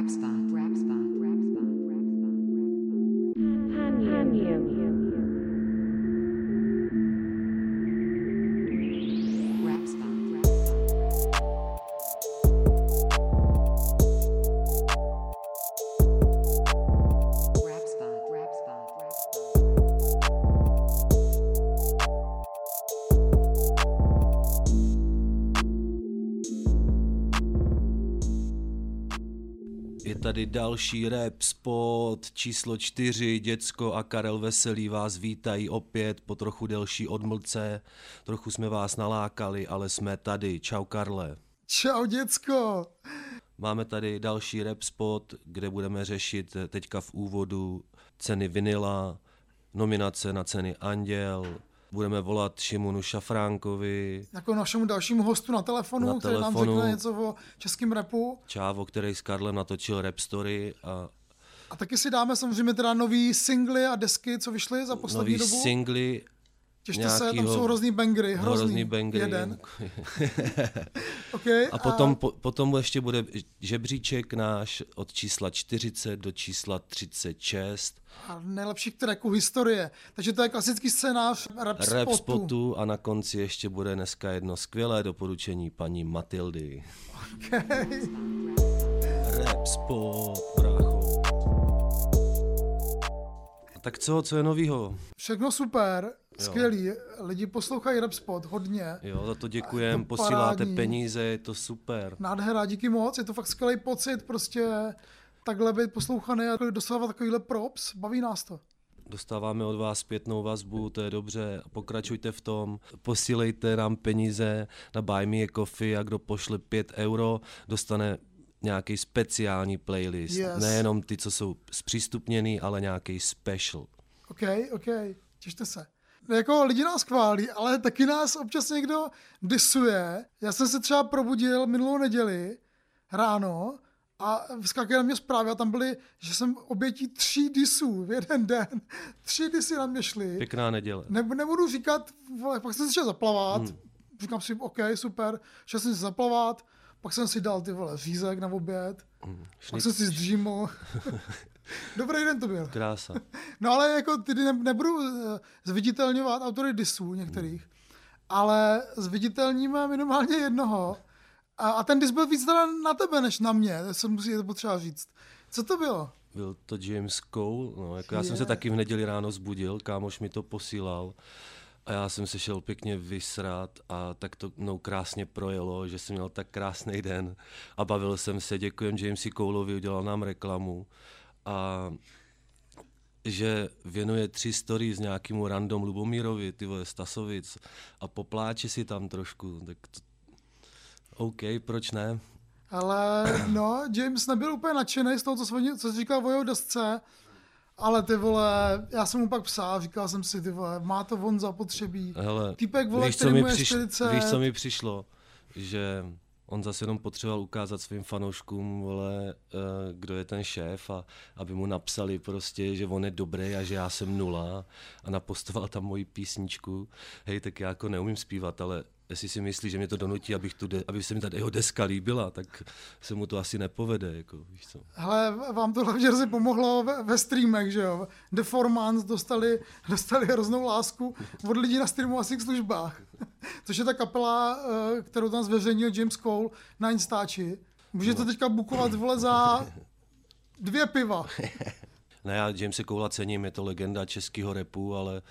Raps by další rap spot číslo čtyři. Děcko a Karel Veselý vás vítají opět po trochu delší odmlce. Trochu jsme vás nalákali, ale jsme tady. Čau Karle. Čau, děcko. Máme tady další rap spot, kde budeme řešit teďka v úvodu ceny vinila, nominace na ceny Anděl, budeme volat Šimunu Šafránkovi, Jako našemu dalšímu hostu na telefonu, Na který nám telefonu. řekne něco o českém repu. Čávo, který s Karlem natočil rap story a A taky si dáme samozřejmě teda nový singly a desky, co vyšly za poslední nový dobu. singly Těšte se, tam nějakýho- jsou hrozný bangry, hrozný, hrozný bangry. jeden. Okay, A potom, po, potom ještě bude žebříček náš od čísla 40 do čísla 36, a nejlepších tracků historie. Takže to je klasický scénář rap, rap spotu. spotu a na konci ještě bude dneska jedno skvělé doporučení paní Matildy. Okay. Rap spot, brácho. A tak co, co je novýho? Všechno super, skvělý. Lidi poslouchají rap spot hodně. Jo, za to děkujem, posíláte parádní. peníze, je to super. Nádhera, díky moc, je to fakt skvělý pocit, prostě takhle být poslouchaný a dostávat takovýhle props, baví nás to. Dostáváme od vás zpětnou vazbu, to je dobře, pokračujte v tom, posílejte nám peníze na Buy Me a Coffee a kdo pošle 5 euro, dostane nějaký speciální playlist. Yes. Nejenom ty, co jsou zpřístupněný, ale nějaký special. OK, OK, těšte se. Jako lidi nás chválí, ale taky nás občas někdo disuje. Já jsem se třeba probudil minulou neděli ráno a vyskakují na mě zprávy a tam byly, že jsem obětí tří disů v jeden den. Tři disy na mě šly. Pěkná neděle. Ne, nebudu říkat, vole, pak jsem si šel zaplavat, hmm. říkám si, OK, super, šel jsem si zaplavat, pak jsem si dal ty vole řízek na oběd, hmm. pak jsem si zdříml. Dobrý den to byl. Krása. No ale jako tedy ne, nebudu eh, zviditelňovat autory disů některých, ale zviditelníme minimálně jednoho. A, a ten dis byl víc teda na tebe, než na mě, to jsem musí to potřeba říct. Co to bylo? Byl to James Cole, no, jako já jsem se taky v neděli ráno zbudil, kámoš mi to posílal a já jsem se šel pěkně vysrat a tak to mnou krásně projelo, že jsem měl tak krásný den. A bavil jsem se, děkujem Jamesi Coleovi, udělal nám reklamu. A že věnuje tři stories nějakému random Lubomírovi, ty vole, Stasovic a popláče si tam trošku, tak to, OK, proč ne? Ale no, James nebyl úplně nadšený z toho, co, jsi- co jsi říkal o jeho desce, ale ty vole, já jsem mu pak psal, říkal jsem si, ty vole, má to on zapotřebí. Hele, Týpek, vole, víš, co mi přiš- 40. víš, co mi přišlo? Že on zase jenom potřeboval ukázat svým fanouškům, vole, eh, kdo je ten šéf a aby mu napsali prostě, že on je dobrý a že já jsem nula a napostoval tam moji písničku. Hej, tak já jako neumím zpívat, ale jestli si myslí, že mě to donutí, abych tu de- aby se mi ta jeho deska líbila, tak se mu to asi nepovede, jako, víš co. Hele, vám to hlavně hrozně pomohlo ve, ve streamech, že jo. The Formans dostali, dostali hroznou lásku od lidí na streamovacích službách. Což je ta kapela, eh, kterou tam zveřejnil James Cole na Instači. Může to teďka bukovat, vole, za dvě piva. Ne, já Jamese Coula cením, je to legenda českého repu, ale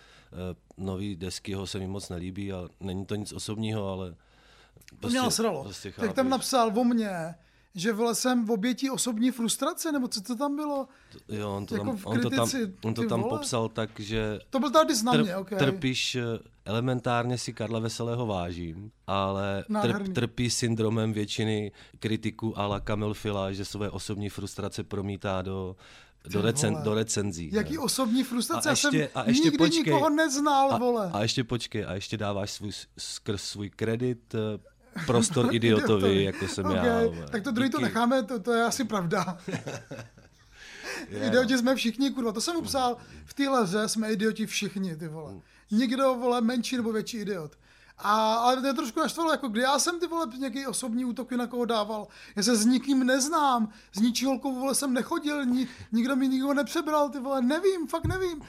nový desky ho se mi moc nelíbí a není to nic osobního, ale To mě nasralo. prostě Tak tam napsal o mně, že vole jsem v obětí osobní frustrace, nebo co to tam bylo? Jo, on to, jako tam, on to tam, on to tam popsal tak, že To byl tady na tr- mě, ok. trpíš, eh, elementárně si Karla Veselého vážím, ale trp, trpí syndromem většiny kritiků ala Kamil Fila, že své osobní frustrace promítá do, do, recen, vole. do recenzí. Jaký ne? osobní frustrace, A já jsem ještě- a ještě nikdy počkej. nikoho neznal, a, vole. a ještě počkej, a ještě dáváš svůj, skrz svůj kredit eh, prostor idiotovi, jako jsem Ok, já. vole. Tak to druhý to Díky. necháme, to, to je asi pravda. Idioti jsme všichni, kurva, to jsem mu psal, v téhle hře jsme idioti všichni, ty vole. Nikdo, vole, menší nebo větší idiot. A, ale je trošku naštvalo, jako kdy já jsem ty vole nějaký osobní útoky na koho dával. Já se s nikým neznám, s ničí holkou vole jsem nechodil, ni, nikdo mi nikdo nepřebral, ty vole, nevím, fakt nevím.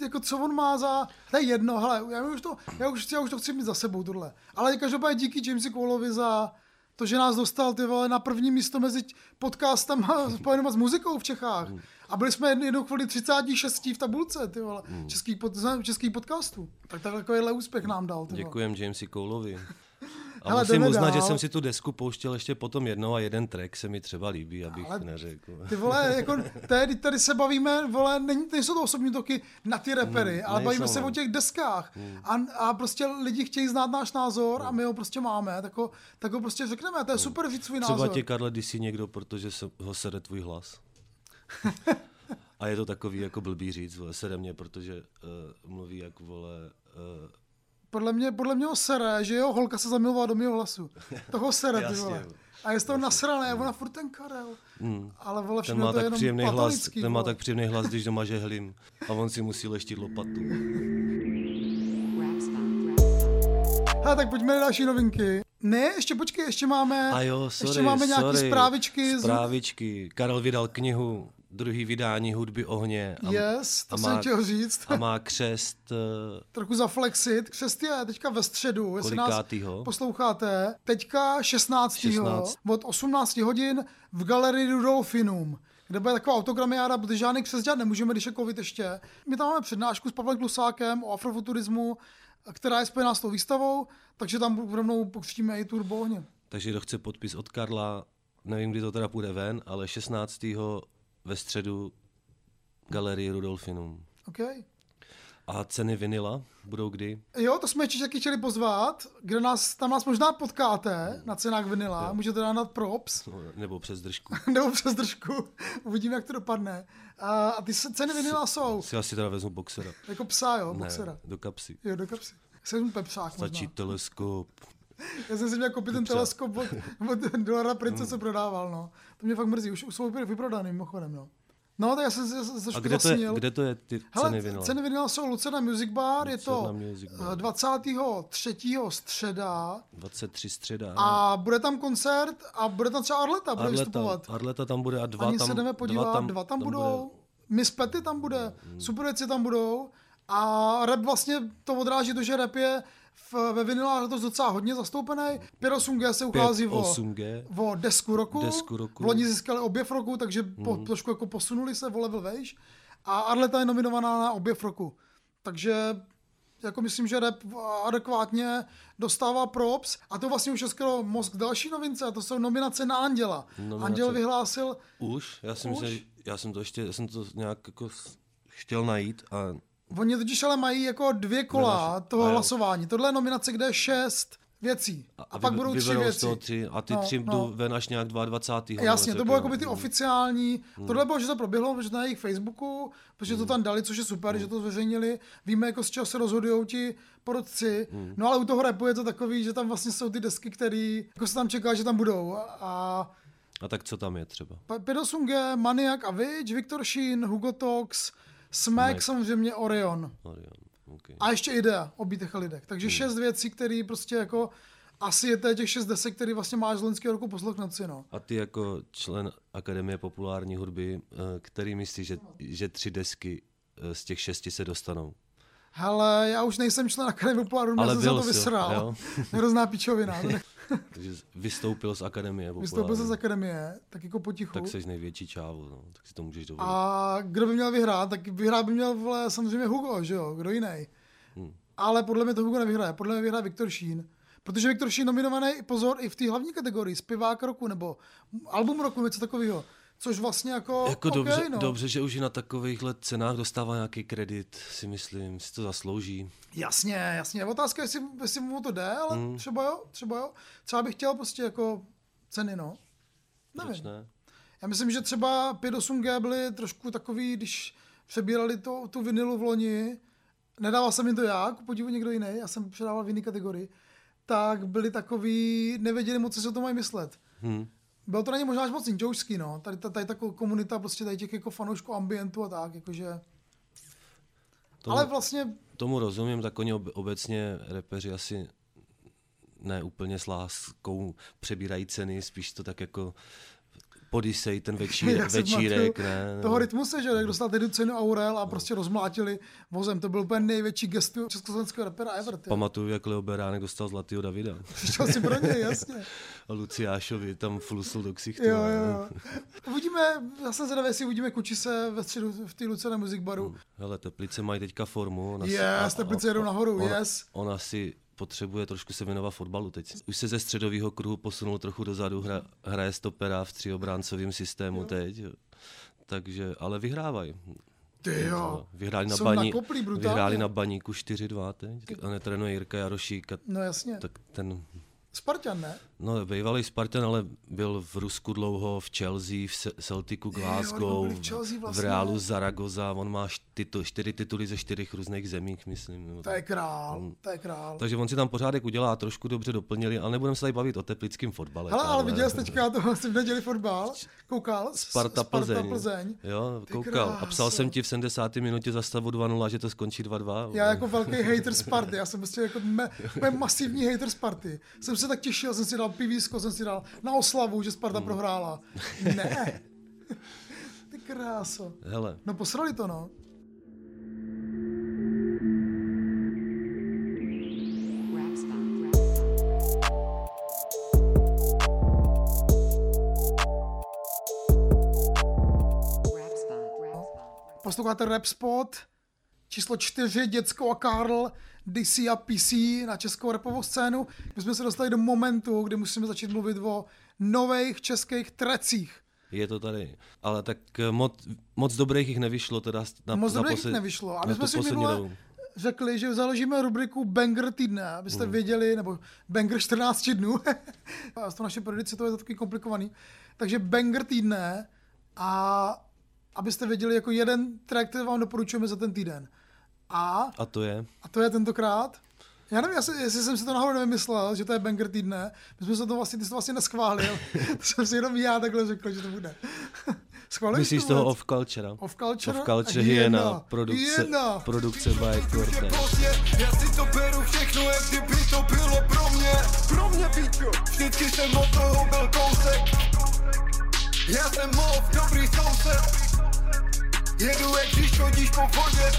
Jako co on má za, to je jedno, hele, já už to, já už, já už to chci mít za sebou tohle. Ale každopádně díky Jamesi Coleovi za to, že nás dostal ty vole na první místo mezi podcastama spojenýma s muzikou v Čechách. A byli jsme jednou chvíli 36 v tabulce, ty vole, český, pod, český podcastů. Tak takovýhle úspěch nám dal. Děkujem Jamesi Coulovi. A Hele, musím uznat, že dál. jsem si tu desku pouštěl ještě potom jednou a jeden track se mi třeba líbí, abych Ale- neřekl. Ty vole, jako tady, tady se bavíme, vole, není, nejsou to osobní toky na ty repery, ale nejsou, bavíme se no. o těch deskách. A, a prostě lidi chtějí znát náš názor a my ho prostě máme, tak ho, tak ho prostě řekneme. To je super říct svůj Třeba názor. tě, Karle, když si někdo, protože se, ho sere tvůj hlas. A je to takový jako blbý říct, vole, sere mě, protože uh, mluví jak, vole, uh, Podle mě, podle mě ho sere, že jeho holka se zamilovala do mého hlasu. Toho sere, ty vole. A je z toho nasrané, ona furt ten Karel. mm, Ale vole, ten všechno má to je tak jenom příjemný hlas, ten má vole. tak příjemný hlas, když doma žehlím a on si musí leštit lopatu. Hele, tak pojďme na další novinky. Ne, ještě počkej, ještě máme, A jo, sorry, ještě máme nějaký sorry. zprávičky. z- Zprávičky. Karel vydal knihu, druhý vydání hudby ohně. A, Yes, to a jsem má- chtěl říct. a má křest uh, Trochu zaflexit. Křest je teďka ve středu, jestli nás posloucháte. Teďka 16. 16. od 18 hodin v galerii Rudolfinum kde bude taková autogramiáda, protože žádný křest dělat nemůžeme, když je covid ještě. My tam máme přednášku s Pavlem Klusákem o afrofuturismu, která je spojená s tou výstavou, takže tam rovnou pokřtíme i Turbo ohně. Takže kdo chce podpis od Karla, nevím, kdy to teda půjde ven, ale 16. ve středu galerie Rudolfinum. Okay. A ceny vinila budou kdy? Jo, to jsme ještě taky chtěli pozvat, kde nás, tam nás možná potkáte na cenách vinila, můžete nám dát props, No, Nebo přes držku. nebo přes držku, uvidíme, jak to dopadne. A, a ty ceny vinila jsou, Si asi teda vezmu boxera. jako psa, jo, Ne, boxera. do kapsy. Jo, do kapsy. Jsem pepřák Stačí možná. teleskop. Já jsem si měl koupit ten teleskop od, od dolara prince, co prodával, no. To mě fakt mrzí, už, už jsou vyprodaný, mimochodem, no. No, tak já jsem se se A trošku kde to, je, kde to je ty Hele, ceny vinila? ceny vinila jsou Lucena Music Bar, je to Music Bar. eh, 23. středa 23 středa. a bude tam koncert a bude tam třeba Arleta, bude Arleta, vystupovat. Arleta tam bude a dva Ani tam, se jdeme podívat, dva tam, dva tam budou, Bude, Miss Petty tam bude, super věci tam budou a rap vlastně to odráží to, že rap je v, ve vinilách to docela hodně zastoupený. 5.8G se uchází o, 8G. o desku roku. Desku roku. V loni získali objev roku, takže po, trošku jako posunuli se o level vejš. A Arleta je nominovaná na objev roku. Takže jako myslím, že rap adekvátně dostává props. A to vlastně už je skoro mozk další novince, a to jsou nominace na Anděla. Nominace. Anděl vyhlásil, Už? Já jsem, Už? Myslel, já jsem to ještě, já jsem to nějak jako chtěl najít a oni totiž ale mají jako dvě kola Nenašel. toho hlasování. Tohle je nominace, kde je šest věcí. A, a pak vy- budou tři věci. tři a ty No, tři no. jdou ven až nějak 22. Jasně, to bylo jako by ty oficiální. Tohle bylo, že to proběhlo, protože to na jejich Facebooku, protože to tam dali, což je super, že to zveřejnili. Víme, jako z čeho se rozhodují ti porodci. No ale u toho repu je to takový, že tam vlastně jsou ty desky, které jako se tam čeká, že tam budou. A A tak co tam je třeba? 5.8G, Maniak a Witch, Viktor Sheen, Hugo Tox, Smack, Mac. samozřejmě Orion. Orion. Okay. A ještě Idea o bítech a lidech. Takže šest věcí, které prostě jako asi je to těch šest desek, který vlastně máš z loňského roku poslechnout si, no. A ty jako člen Akademie populární hudby, eh, který myslíš, že, že tři desky eh, z těch šesti se dostanou? Hele, já už nejsem člen Akademie populární, já Ale jsem se to vysral. Hrozná pičovina. Takže vystoupil z Akademie Vystoupil jsem z akademie, tak jako potichu. Tak jsi největší čávo, no. tak si to můžeš dovolit. A kdo by měl vyhrát, tak vyhrát by měl vole, samozřejmě Hugo, že jo, kdo jiný. Hmm. Ale podle mě to Hugo nevyhraje, podle mě vyhraje Viktor Sheen. Protože Viktor Sheen nominovaný, pozor, i v té hlavní kategorii, zpěvák roku nebo album roku, něco takového. Což vlastně jako, Jako okay, dobře, no. dobře, že už i na takovýchhle cenách dostává nějaký kredit, si myslím, si to zaslouží. Jasně, jasně. Otázka je, jestli, jestli mu to jde, ale Hmm. třeba jo, třeba jo. Třeba bych chtěl prostě jako ceny, no. Proč Nevím. ne? Já myslím, že třeba 5.8G byly trošku takový, když přebírali to, tu vinilu v loni, nedával jsem jim to já, ku podivu někdo jiný, já jsem předával v jiné kategorii, tak byli takový, nevěděli moc, co si o tom mají myslet. Hm. Bylo to na ně možná až moc ninjoušský, no. Tady, ta- tady ta komunita prostě tady těch jako fanoušků ambientu a tak, jakože... Tomu, Ale vlastně, tomu rozumím, tak oni ob, obecně repeři asi ne úplně s láskou přebírají ceny, spíš to tak jako podisej ten večír, večírek, ne? Toho rytmuse, že jak dostal tedy cenu Aurel a prostě rozmlátili vozem. To byl úplně největší gestu československého rapera ever. Ty. Pamatuju, jak Leo Beránek dostal Zlatýho Davida. Přišel si pro něj, jasně. A Luciášovi tam flusl do ksichtu. Jo, jo. Uvidíme, zase zvedavě si uvidíme Kučise ve středu v té Lucené Music Baru. Hele, Teplice mají teďka formu. Ona si- Yes, Teplice jedou nahoru, ona, yes. Ona si potřebuje trošku se věnovat fotbalu teď. Už se ze středového kruhu posunul trochu dozadu, hra, hraje stopera v tříobráncovém systému teď. jo. Takže, ale vyhrávají. Ty jo. Vyhráli na, baní, brutálně. vyhráli na baníku 4-2 teď. A netrénuje Jirka Jarošík. A No jasně. tak ten Spartan, ne? No, bývalý Spartan, ale byl v Rusku dlouho, v Chelsea, v Celticu Glasgow, v Chelsea v vlastně. Realu Zaragoza, on má titul, čtyři tituly ze čtyřech různých zemích, myslím. nebo To je král, to je král. takže on si tam pořádek udělá, trošku dobře doplnili, ale nebudeme se tady bavit o teplickém fotbale. Hele, ale viděl jsi teďka toho, jsi v neděli fotbal? Koukal? S- Sparta, Plzeň. Plzeň. Jo, Ty koukal. A psal jsem ti v 70. minutě za stavu 2-0, že to skončí 2-2. Já jako velký hater Sparty, já jsem prostě jako me, me masivní hater Sparty. Jsem se tak těšil, jsem si dal pivísko, jsem si dal na oslavu, že Sparta Hmm. prohrála. Ne. Ty kráso. Hele, No posrali to, no. Posloucháte Rap Spot, číslo čtyři, Děcko a Karl, DC a PC na českou rapovou scénu. My jsme se dostali do momentu, kdy musíme začít mluvit o nových českých trecích. je to tady. Ale tak eh, moc, moc dobrých jich nevyšlo teda na, Moc za dobrých posled- nevyšlo. A my na jsme si minule dobu. řekli, že založíme rubriku Banger týdne, abyste Hmm. věděli, nebo Banger 14 dnů. a to naše predice to je to takový komplikovaný. Takže Banger týdne a abyste věděli jako jeden track, který vám doporučujeme za ten týden. A, A to je? a to je tentokrát já nevím, jestli, jestli jsem si to náhodou nevymyslel, že to je banger týdne. My jsme se to vlastně, ty jsi to vlastně neschválil. to jsem si jenom já takhle řekl, že to bude. Schválil Myslíš jsi toho off culture? Off Culture? Off culture Hyena. hyena, produkce, Hyena. produkce by pozdě Já si to beru všechno, jak kdyby to bylo pro mě Pro mě, pičo Vždycky jsem od toho byl kousek Já jsem mov, dobrý soused Jedu, jak když chodíš po vodě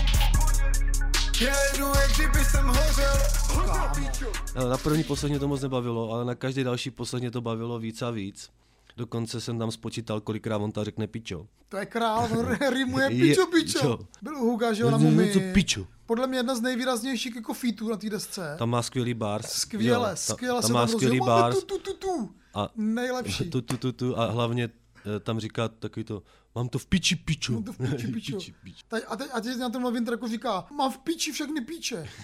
jedu, jak kdyby jsem hořel Hořel, pičo Ale na první posledně to moc nebavilo, ale na každý další posledně to bavilo víc a víc. Dokonce jsem tam spočítal, kolikrát on ta řekne pičo. To je král, on rýmuje Je- pičo, pičo. čo? Byl u Huga, že jo, na No, no, mumii. co pičo? Podle mě jedna z nejvýraznějších jako featů na té desce. Tam má skvělý bars. Skvěle, jo, skvěle tam se má tam skvělý tu. A Nejlepší. tu, tu, tu, tu, a hlavně tam říká takový to, mám to v piči pičo. Mám to v piči, pičo. Teď, a, teď, a teď na tom novém tracku říká, mám v piči všechny píče.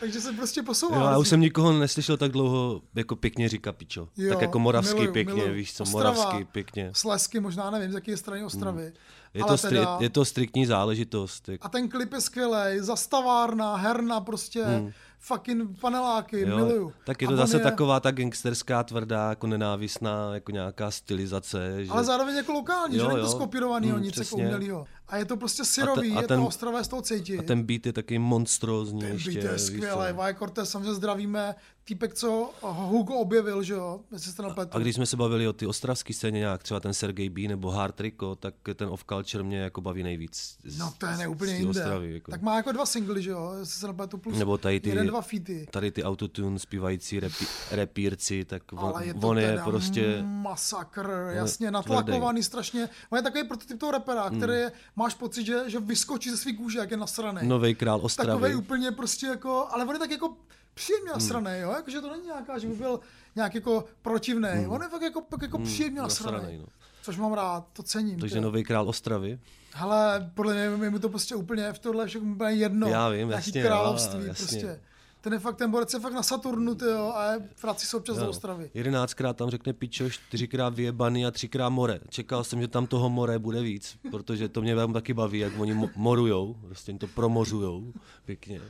Takže se prostě posouvá. Jo, já už jsem nikoho neslyšel tak dlouho jako pěkně říká pičo. Jo, tak jako moravsky miluju, pěkně, miluju. víš co, Ostrava, moravsky pěkně. Slesky, možná nevím, z jaké strany Ostravy. Je Ale to, stri, teda, je to striktní záležitost. Jak, A ten klip je skvělý, zastavárna, herna, prostě hmm. Fucking paneláky, jo, miluju. tak je A to on zase taková ta gangsterská, tvrdá, jako nenávistná, jako nějaká stylizace. Že... Ale zároveň jako lokální, Jo, že není to jo. skopírovaný Hmm, nic jako umělýho. A je to prostě syrový, a je ten- to ostravé z toho cítit. A ten beat je taky monstrózní Ten ještě. beat je skvělý, co. Vaj Cortez, samozřejmě zdravíme, týpek, co Hugo objevil, že jo, jestli jste napletu. A když jsme se bavili o ty ostravské scéně nějak, třeba ten Sergej B nebo Hard Rico, tak ten off culture mě jako baví nejvíc. z- No to je z- ne úplně z té jinde. Ostravy, jako. Tak má jako dva singly, že jo, jestli se napletu plus Nebo tady ty- dva featy. Tady ty autotune zpívající repi, repírci, tak on, Ale je to on je prostě... masakr, jasně, natlakovaný strašně. On je takový prototyp toho rapera, Hmm. který je, máš pocit, že, že vyskočí ze svý kůže, jak je nasraný. Nový král Takový Ostravy. úplně prostě jako, ale on je tak jako příjemně nasraný, jo, jakože to není nějaká, že by byl nějak jako protivný. On je fakt jako, tak jako příjemně nasraný. nasranej, no. Což mám rád, to cením. Takže nový král Ostravy. Hele, podle mě je mu to prostě úplně v tohle všechno úplně jedno. Já vím, jasně, království jo, jasně. prostě. Ten je fakt, ten borec je fakt na Saturnu, ty jo, a je, vrací se občas do Ostravy. Jedenáctkrát tam řekne pičo, čtyřikrát vyjebaný a třikrát more. Čekal jsem, že tam toho more bude víc, protože to mě tam taky baví, jak oni mo- morujou, prostě jim to promořujou pěkně.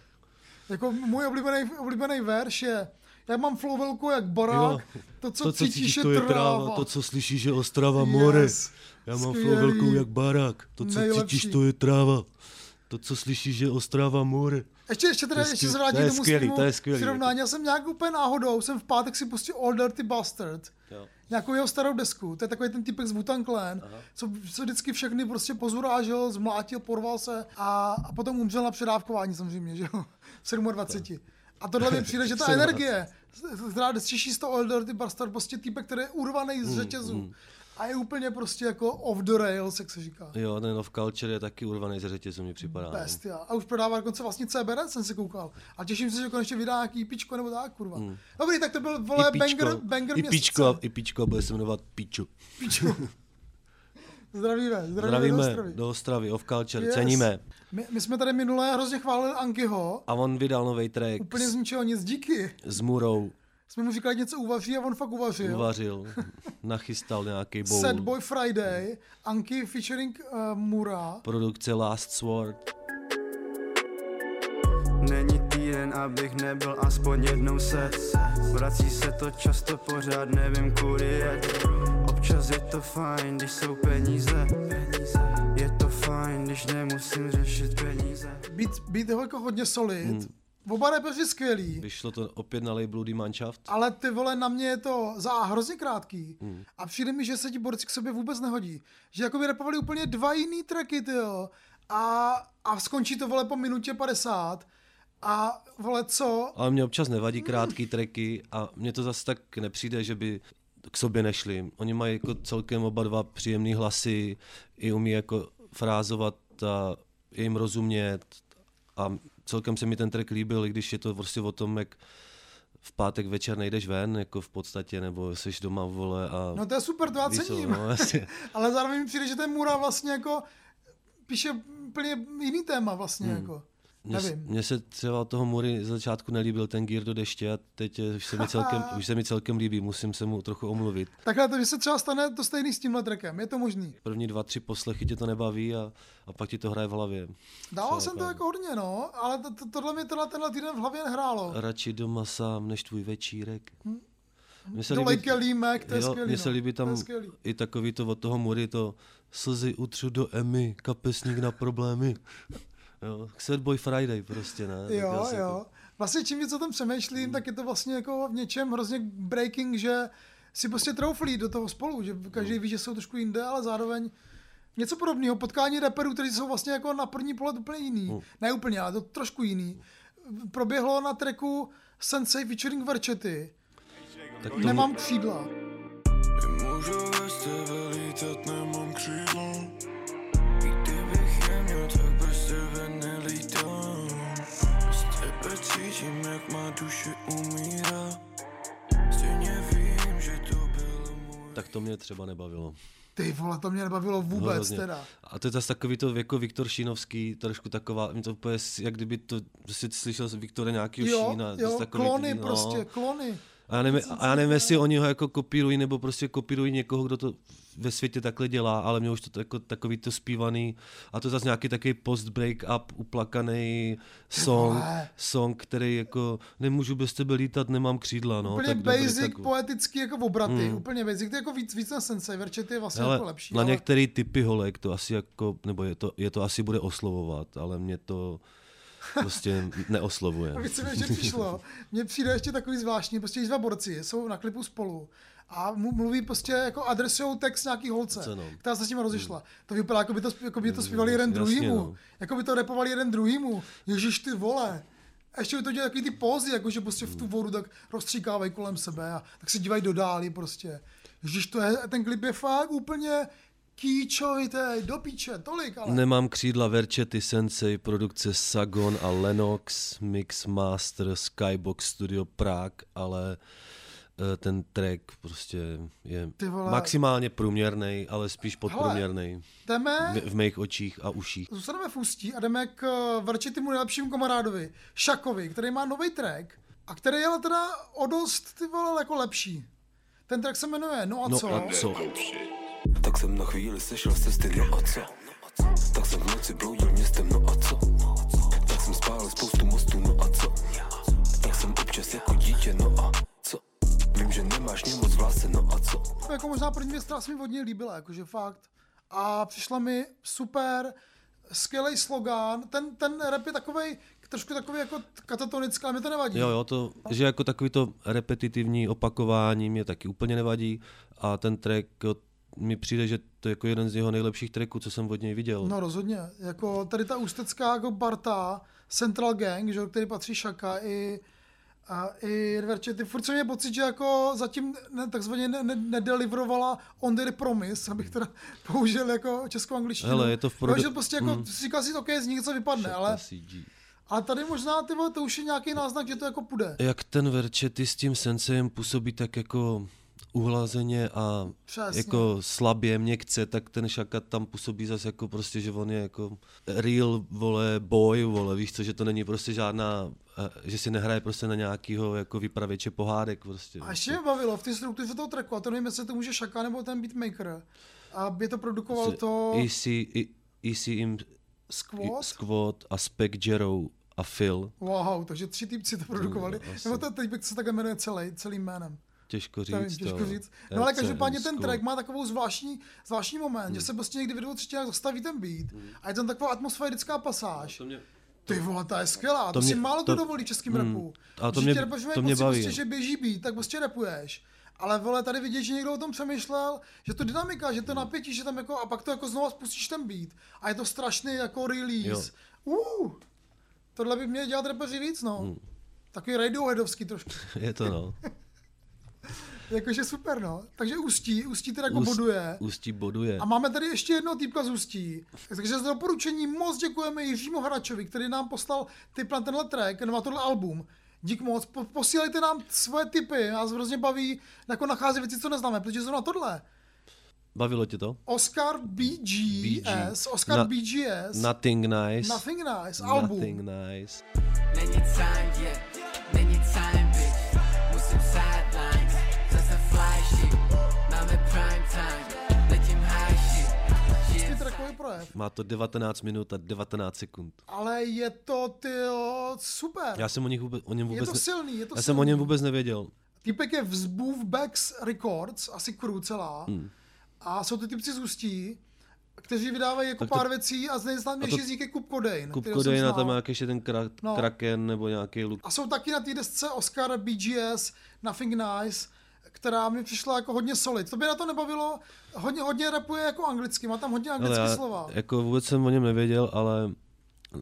Jako můj oblíbený, oblíbený verš je, já mám flow velkou jak barák, Jo, to, co to, co cítíš, cítíš, to je tráva, to, co slyšíš, je Ostrava more. Yes, Já mám flow skvělý. velkou jak barák, to, co Nejlepší. cítíš, to je tráva. To, co slyšíš, je Ostrava more. Ještě, ještě, teda, To je ještě se vrátím to tomu skvělý, to je skvělý, přirovnání. Já jsem nějak úplně náhodou, jsem v pátek si pustil All Dirty Bastard. Jo. Nějakou jeho starou desku. To je takový ten typek z Wu-Tang Clan, co, co, vždycky všechny prostě pozurážel, zmlátil, porval se a, a potom umřel na předávkování samozřejmě, že jo, v 27. A tohle mi přijde, že ta energie, která těší z toho All Dirty Bastard, prostě týpek, který je urvaný z řetězu. A je úplně prostě jako off the rails, jak se říká. Jo, ten Off Culture je taky urvaný ze řetězu, mi připadá. no. Bestia. A už prodává dokonce vlastně CBD, jsem si koukal. A těším se, že konečně vydá nějaký píčko nebo tak, kurva. Dobrý, tak to byl, vole, Hmm. I banger, banger i píčko, i píčko bude se jmenovat Píču. Píčko. Zdravíme, zdravíme, Zdravíme do Ostravy. do Ostravy, Off Culture, Yes. ceníme. My, my, jsme tady minule hrozně chválili Ankyho, A on vydal nový track úplně z ničeho nic, díky. s Murou, Jsme mu říkali, něco uvaří a on fakt uvařil. uvařil, nachystal nějaký bowl. Sad Boy Friday, Anky featuring uh, Mura. Produkce Last Sword. Není týden, abych nebyl aspoň jednou set Vrací se to často pořád, nevím kudy jet Občas je to fajn, když jsou peníze Je to fajn, když nemusím řešit peníze Beat, beat je jako hodně solid. Hmm. Oba rapeři skvělí. Vyšlo to opět na labelu Die Mannschaft. Ale ty vole, na mě je to za A hrozně krátký. Hmm. A přijde mi, že se ti borci k sobě vůbec nehodí. Že jako by repovali úplně dva jiný tracky, ty jo. A, a skončí to vole po minutě 50. A vole co? Ale mě občas nevadí krátký tracky a mně to zase tak nepřijde, že by k sobě nešli. Oni mají jako celkem oba dva příjemný hlasy, i umí jako frázovat a je jim rozumět a celkem se mi ten track líbil, i když je to prostě o tom, jak v pátek večer nejdeš ven, jako v podstatě, nebo jsi doma, vole, a... No to je super, to já cením. no, jasně. Ale zároveň mi přijde, že ten Mura vlastně jako píše úplně jiný téma vlastně jako. Mně, se třeba od toho Mury z začátku nelíbil ten Gear do deště a teď už se, mi celkem, už se mi celkem líbí, musím se mu trochu omluvit. Takhle to, že se třeba stane to stejný s tímhle trackem, je to možný. První dva, tři poslechy tě to nebaví a, a pak ti to hraje v hlavě. Dával Třeba jsem to jako hodně, no, ale to, to, tohle mi tenhle, tenhle týden v hlavě nehrálo. Radši doma sám, než tvůj večírek. Mně se líbí- Límek, to je jo, skvělý. Mně se no. líbí To tam skvělý. i takový to od toho Mury, to slzy utřu do Emmy, kapesník na problémy. Jo, Sad Boy Friday prostě, ne? Tak Jo, jo. Vlastně čím víc o tom přemýšlím, tak je to vlastně jako v něčem hrozně breaking, že si prostě trouflí do toho spolu, že každý ví, že jsou trošku jinde, ale zároveň něco podobného. Potkání rapperů, kteří jsou vlastně jako na první pohled úplně jiný. Ne úplně, ale to trošku jiný. Proběhlo na tracku Sensei featuring Verchety. Tak to Nemám křídla. Můžu bez tebe lítat, nemám jak má duše umírá Stejně vím, že to bylo můj tak to mě třeba nebavilo. Ty vole, to mě nebavilo vůbec Hrozně. teda. A to je zase takový to jako Viktor Šínovský, trošku taková, mi to úplně, jak kdyby to, si slyšel z Viktora nějakýho Jo, Šína. to jo, klony ty- no. prostě, klony. A já nevím, a já nevím, jestli oni ho jako kopírují, nebo prostě kopírují někoho, kdo to ve světě takhle dělá, ale mě už to jako takový to zpívaný, a to zase nějaký takový post-break-up, uplakaný song, song, který jako nemůžu bez tebe lítat, nemám křídla, no. Úplně tak dobrý, basic, tak, poetický jako obraty, úplně basic. To je jako víc, víc na Sensei, Verchety je vlastně ale jako lepší. na ale... některé typy holek to asi jako, nebo je to, je to asi bude oslovovat, ale mě to prostě neoslovuje. A víš, co mi ještě přišlo? Mně přijde ještě takový zvláštní, prostě dva borci jsou na klipu spolu a mluví prostě jako adresují text nějaký holce, Co no? která se s nimi rozišla. To vypadá, jako by to, jako by to zpívali jeden Jasně, druhýmu. no. Jako by to repovali jeden druhýmu. Ježíš ty vole. A ještě by to dělali takový ty pózy, jako že prostě v tu vodu tak rozstříkávají kolem sebe a tak se dívají do dály prostě. Ježíš, to je, ten klip je fakt úplně kýčovitý, do píče, tolik, ale... Nemám křídla Verčety Sensei, produkce Sagon a Lenox, Mix Master, Skybox Studio Prague, ale eh, ten track prostě je maximálně průměrný, ale spíš podprůměrný Jdeme, v, v mých očích a uších. Zůstaneme v Ústí a jdeme k eh, Vrčitymu nejlepšímu kamarádovi, Šakovi, který má nový track a který je ale teda o dost ty vole jako lepší. Ten track se jmenuje No a No co? a co? Tak jsem na chvíli sešel z cesty, no a co? Tak jsem v noci bloudil městem, no a co? Tak jsem spálil spoustu mostů, no a co? Tak jsem občas jako dítě, no a co? Vím, že nemáš mě moc v lase, no a co? To jako možná první věc, která se mi od něj líbila, jakože fakt. A přišla mi super, skvělý slogan. Ten, ten rap je takovej, trošku takový jako katatonická, ale mi to nevadí. Jo, jo, to, že jako takový to repetitivní opakování mě taky úplně nevadí a ten track jo, mi přijde, že to je jako jeden z jeho nejlepších tracků, co jsem od něj viděl. No rozhodně. Jako tady ta ústecká jako parta, Central Gang, že, který patří Šaka i a i Verče, ty furt měl pocit, že jako zatím ne, takzvaně ne, ne, nedeliverovala on the promise, abych teda použil jako českou angličtinu. Hele, je to v produ... produ- že prostě jako, Mm. si říkal si, OK, z ní něco vypadne, ale, CG. ale tady možná ty vole, to už je nějaký náznak, že to jako půjde. Jak ten Verčety s tím sensejem působí tak jako uhlazeně a Přesně. jako slabě, měkce, tak ten Šakat tam působí zase jako prostě, že on je jako real, vole, boy, vole, víš co, že to není prostě žádná, eh, že si nehraje prostě na nějakýho jako vypravěče pohádek prostě. A ještě mě bavilo v té struktuře toho tracku, a to nevím, jestli to může Šaka nebo ten beatmaker, aby to produkoval to EC, i- EC im Squad. Squad a Spec Jero a Phil, Wow, takže tři týpci to produkovali. Nebo ten týpek se takhle jmenuje celý, celým jménem. Těžko To nevím, říct. těžko to. říct. No ale každopádně ten track má takovou zvláštní, zvláštní moment, Hmm. že se prostě někdy v dvou třetinách zastaví ten beat a je tam taková atmosférická pasáž. To mě, Ty vole, ta je skvělá, to, To si mě- málo to, to- dovolí v českém mm, rapu. a to mě- rapeři mají to mě baví. Prostě, že běží beat, tak prostě rapuješ. Ale vole, tady vidět, že někdo o tom přemýšlel, že to dynamika, že to napětí, že tam jako, a pak to jako znovu spustíš ten beat. A je to strašný jako release. Uh, tohle by měli dělat rapeři víc, no. Hmm. Takový radioheadovský trošku. je to no. Jakože super, no. Takže Ústí, Ústí teda jako Úst- boduje. Ústí boduje. A máme tady ještě jednoho týpka z Ústí. Takže za doporučení moc děkujeme Jiřímu Hračovi, který nám poslal tip na tenhle track, na tohle album. Dík moc, po, posílejte nám svoje tipy, nás hrozně baví jako nacházet věci, co neznáme, protože jsou na tohle. Bavilo tě to? Oscar BGS, Oscar Na- BGS, Nothing nice. Nothing Nice, album. Nothing nice. Není time, yeah, není time, projev. Má to 19 minut a 19 sekund. Ale je to, ty super. Já jsem o, nich vůbec, o něm je vůbec to ne, silný, je to já silný. jsem o něm vůbec nevěděl. Týpek je z Backs Records, asi crew celá. Hmm. A jsou to typci z Ústí, kteří vydávají jako Tak to- pár věcí a z nejznámější a to- z nich je Kup Codain. Kup Kodejna, znal. tam má ještě ten kra, no. Kraken nebo nějaký luk. A jsou taky na té desce Oscar BGS Nothing Nice, která mi přišla jako hodně solid. To by na to nebavilo, hodně, hodně rapuje jako anglicky, má tam hodně anglické já, slova. jako vůbec jsem o něm nevěděl, ale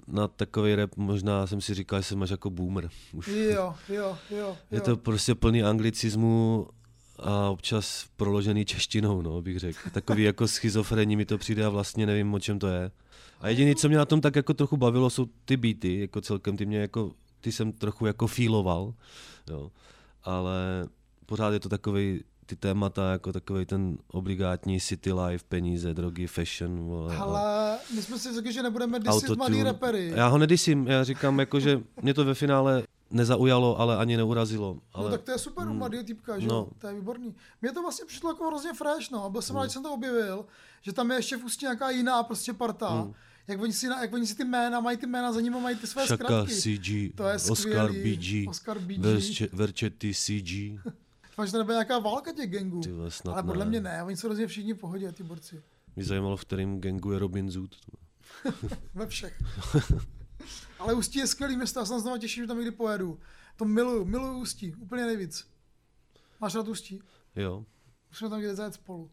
na takový rap možná jsem si říkal, že jsem až jako boomer. Už. Jo, jo, jo. Je jo. to prostě plný anglicismu a občas proložený češtinou, no, bych řekl. Takový jako schizofrení mi to přijde a vlastně nevím, o čem to je. A jediné, co mě na tom tak jako trochu bavilo, jsou ty beaty, jako celkem ty mě jako, ty jsem trochu jako feeloval, jo. Ale pořád je to takový ty témata, jako takový ten obligátní city life, peníze, drogy, fashion, vole, Ale my jsme si řekli, že nebudeme disit mladý autotune. rapery. Já ho nedisím, já říkám jako, že mě to ve finále nezaujalo, ale ani neurazilo. Ale... No tak to je super u mladého týpka, že no. no. To je výborný. Mně to vlastně přišlo jako hrozně fresh, no. A byl jsem rád, že jsem to objevil, že tam je ještě v ústí nějaká jiná prostě parta. Hmm. Jak, oni si, jak oni si ty jména, mají ty jména, za nimi mají ty své Šaka, zkratky. CG, To je Oscar skvělý. BG, Oscar BG. Verče, Verčety CG. Fakt, že to nebude nějaká válka těch gangů. Ty vole, snad Ale podle ne. mě ne, oni jsou hrozně všichni v pohodě, ty borci. Mě zajímalo, v kterém gangu je Robin Zoot. Ve všech. Ale Ústí je skvělý město, já se znovu těším, že tam někdy pojedu. To miluju, miluju Ústí, úplně nejvíc. Máš rád Ústí? Jo, Musíme tam někde zajet spolu.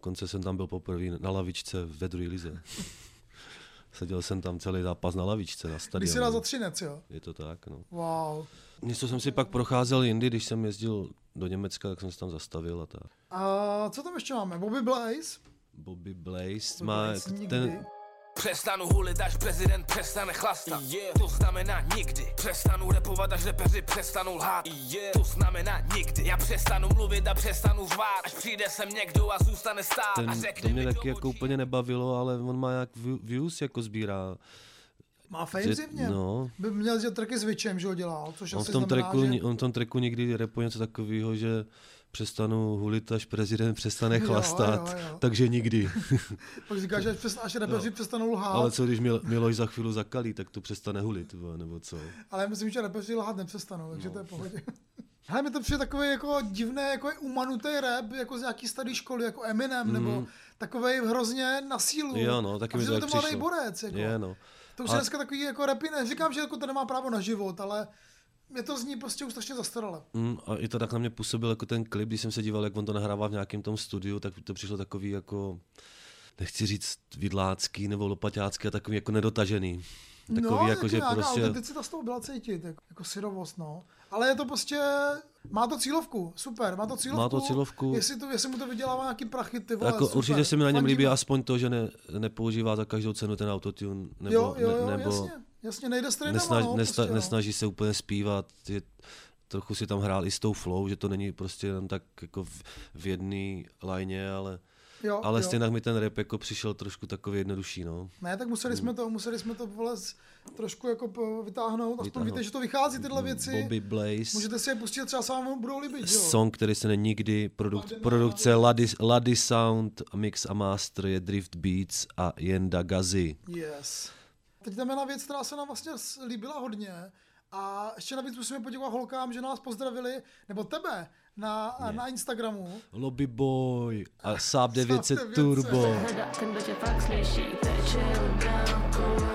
konce jsem tam byl poprvé na lavičce ve druhé lize. Seděl jsem tam celý zápas na lavičce na Když si stadionu. dal za třinec, jo? Je to tak, no. Wow. Něco jsem si pak procházel jindy, když jsem jezdil do Německa, tak jsem se tam zastavil a tak. A co tam ještě máme? Bobby Blaze? Bobby Blaze Bobby má Blaze nikdy. Přestanu hulit, až prezident přestane chlastat yeah. To znamená nikdy Přestanu repovat, až repeři přestanou lhát yeah. To znamená nikdy Já přestanu mluvit a přestanu řvát Až přijde sem někdo a zůstane stát a ten, řekne to mě taky jako úplně nebavilo, ale on má jak view- views jako sbírá. Má fame zjevně. no. By měl dělat tracky s Witchem, že ho dělal, což On asi v, tom znamená, tracku, že... že... on v tom tracku někdy repuje něco takového, že přestanu hulit, až prezident přestane Jo, chlastat, jo, jo. takže nikdy. Pak říká, že až, přes, až repeři přestanou lhát, Ale co když Mil- Miloš za chvíli zakalí, tak to přestane hulit, nebo co? ale já myslím, že repeři lhát nepřestanou, takže No. to je v pohodě. Hele, mi to přijde takový jako divné, jako je umanutý rap, jako z nějaký staré školy, jako Eminem, nebo takový hrozně na sílu. Jo, no, taky mi to tak to mladý přišlo. borec, jako. Je, no. To už A- je dneska takový jako rapy, neříkám, že jako to nemá právo na život, ale je to zní prostě už strašně zastarale. Mm, a i to tak na mě působil jako ten klip, když jsem se díval, jak on to nahrává v nějakém tom studiu, tak to přišlo takový jako, nechci říct vidlácký nebo lopaťácký, a takový jako nedotažený. Takový no, jako, že nějaká prostě, autenticita z toho byla cítit, jako, jako syrovost, no. Ale je to prostě, má to cílovku, super, má to cílovku. Má to cílovku. Jestli, to, jestli mu to vydělává nějaký prachy, ty vole, jako super. určitě se mi na něm líbí aspoň to, že ne, nepoužívá za každou cenu ten autotune, nebo, jo, jo, jo, ne, nebo jasně, jasně, nejde strejnama, nesnaž, no, prostě, no. nesnaží se úplně zpívat, je, trochu si tam hrál i s tou flow, že to není prostě jen tak jako v, v jedné lajně, ale, jo, ale jo. stejně mi ten rap jako přišel trošku takový jednodušší, no. Ne, tak museli jsme to, museli jsme to vole, trošku jako po- vytáhnout, aspoň Vytáhnout. víte, že to vychází tyhle věci. Bobby Blaze. Můžete si je pustit, třeba se vám budou líbit, jo? Song, který se nikdy, produkt, produkce Lady, Lady Sound, mix a master je Drift Beats a Jenda Gazi. Yes. Teď jdeme na věc, která se nám vlastně líbila hodně. A ještě navíc musíme poděkovat holkám, že nás pozdravili, nebo tebe, na, na Instagramu. Lobby Boy a Saab 900 900. Turbo. Ten, kdo tě fakt slyší, teče ruda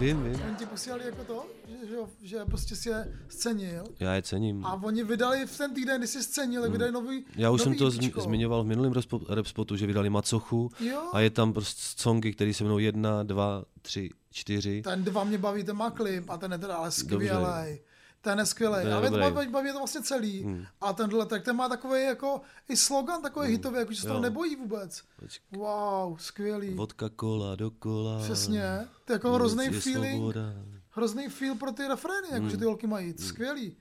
Vím, vím. Oni ti posílali jako to, že, že, prostě si je scenil. Já je cením. A oni vydali v ten týden, kdy jsi scenil, tak vydali nový Hmm. Já už nový jsem to zmi- zmiňoval v minulém respo- rap spotu, že vydali Macochu Jo. a je tam prostě songy, které se mnou jedna, dva, tři, čtyři. Ten dva mě baví, ten má klip a ten je teda ale skvělý. Ten je skvělý. Ten je Ale to baví, baví je to vlastně celý. Hmm. A tenhle track, ten má takový jako i slogan takový hmm. hitový, jako že se toho nebojí vůbec. Počkej. Wow, skvělý. Vodka, kola, dokola. Přesně. To je jako hrozný feeling, svoboda. hrozný feel pro ty refrény, jako Hmm. že ty holky mají. Skvělý.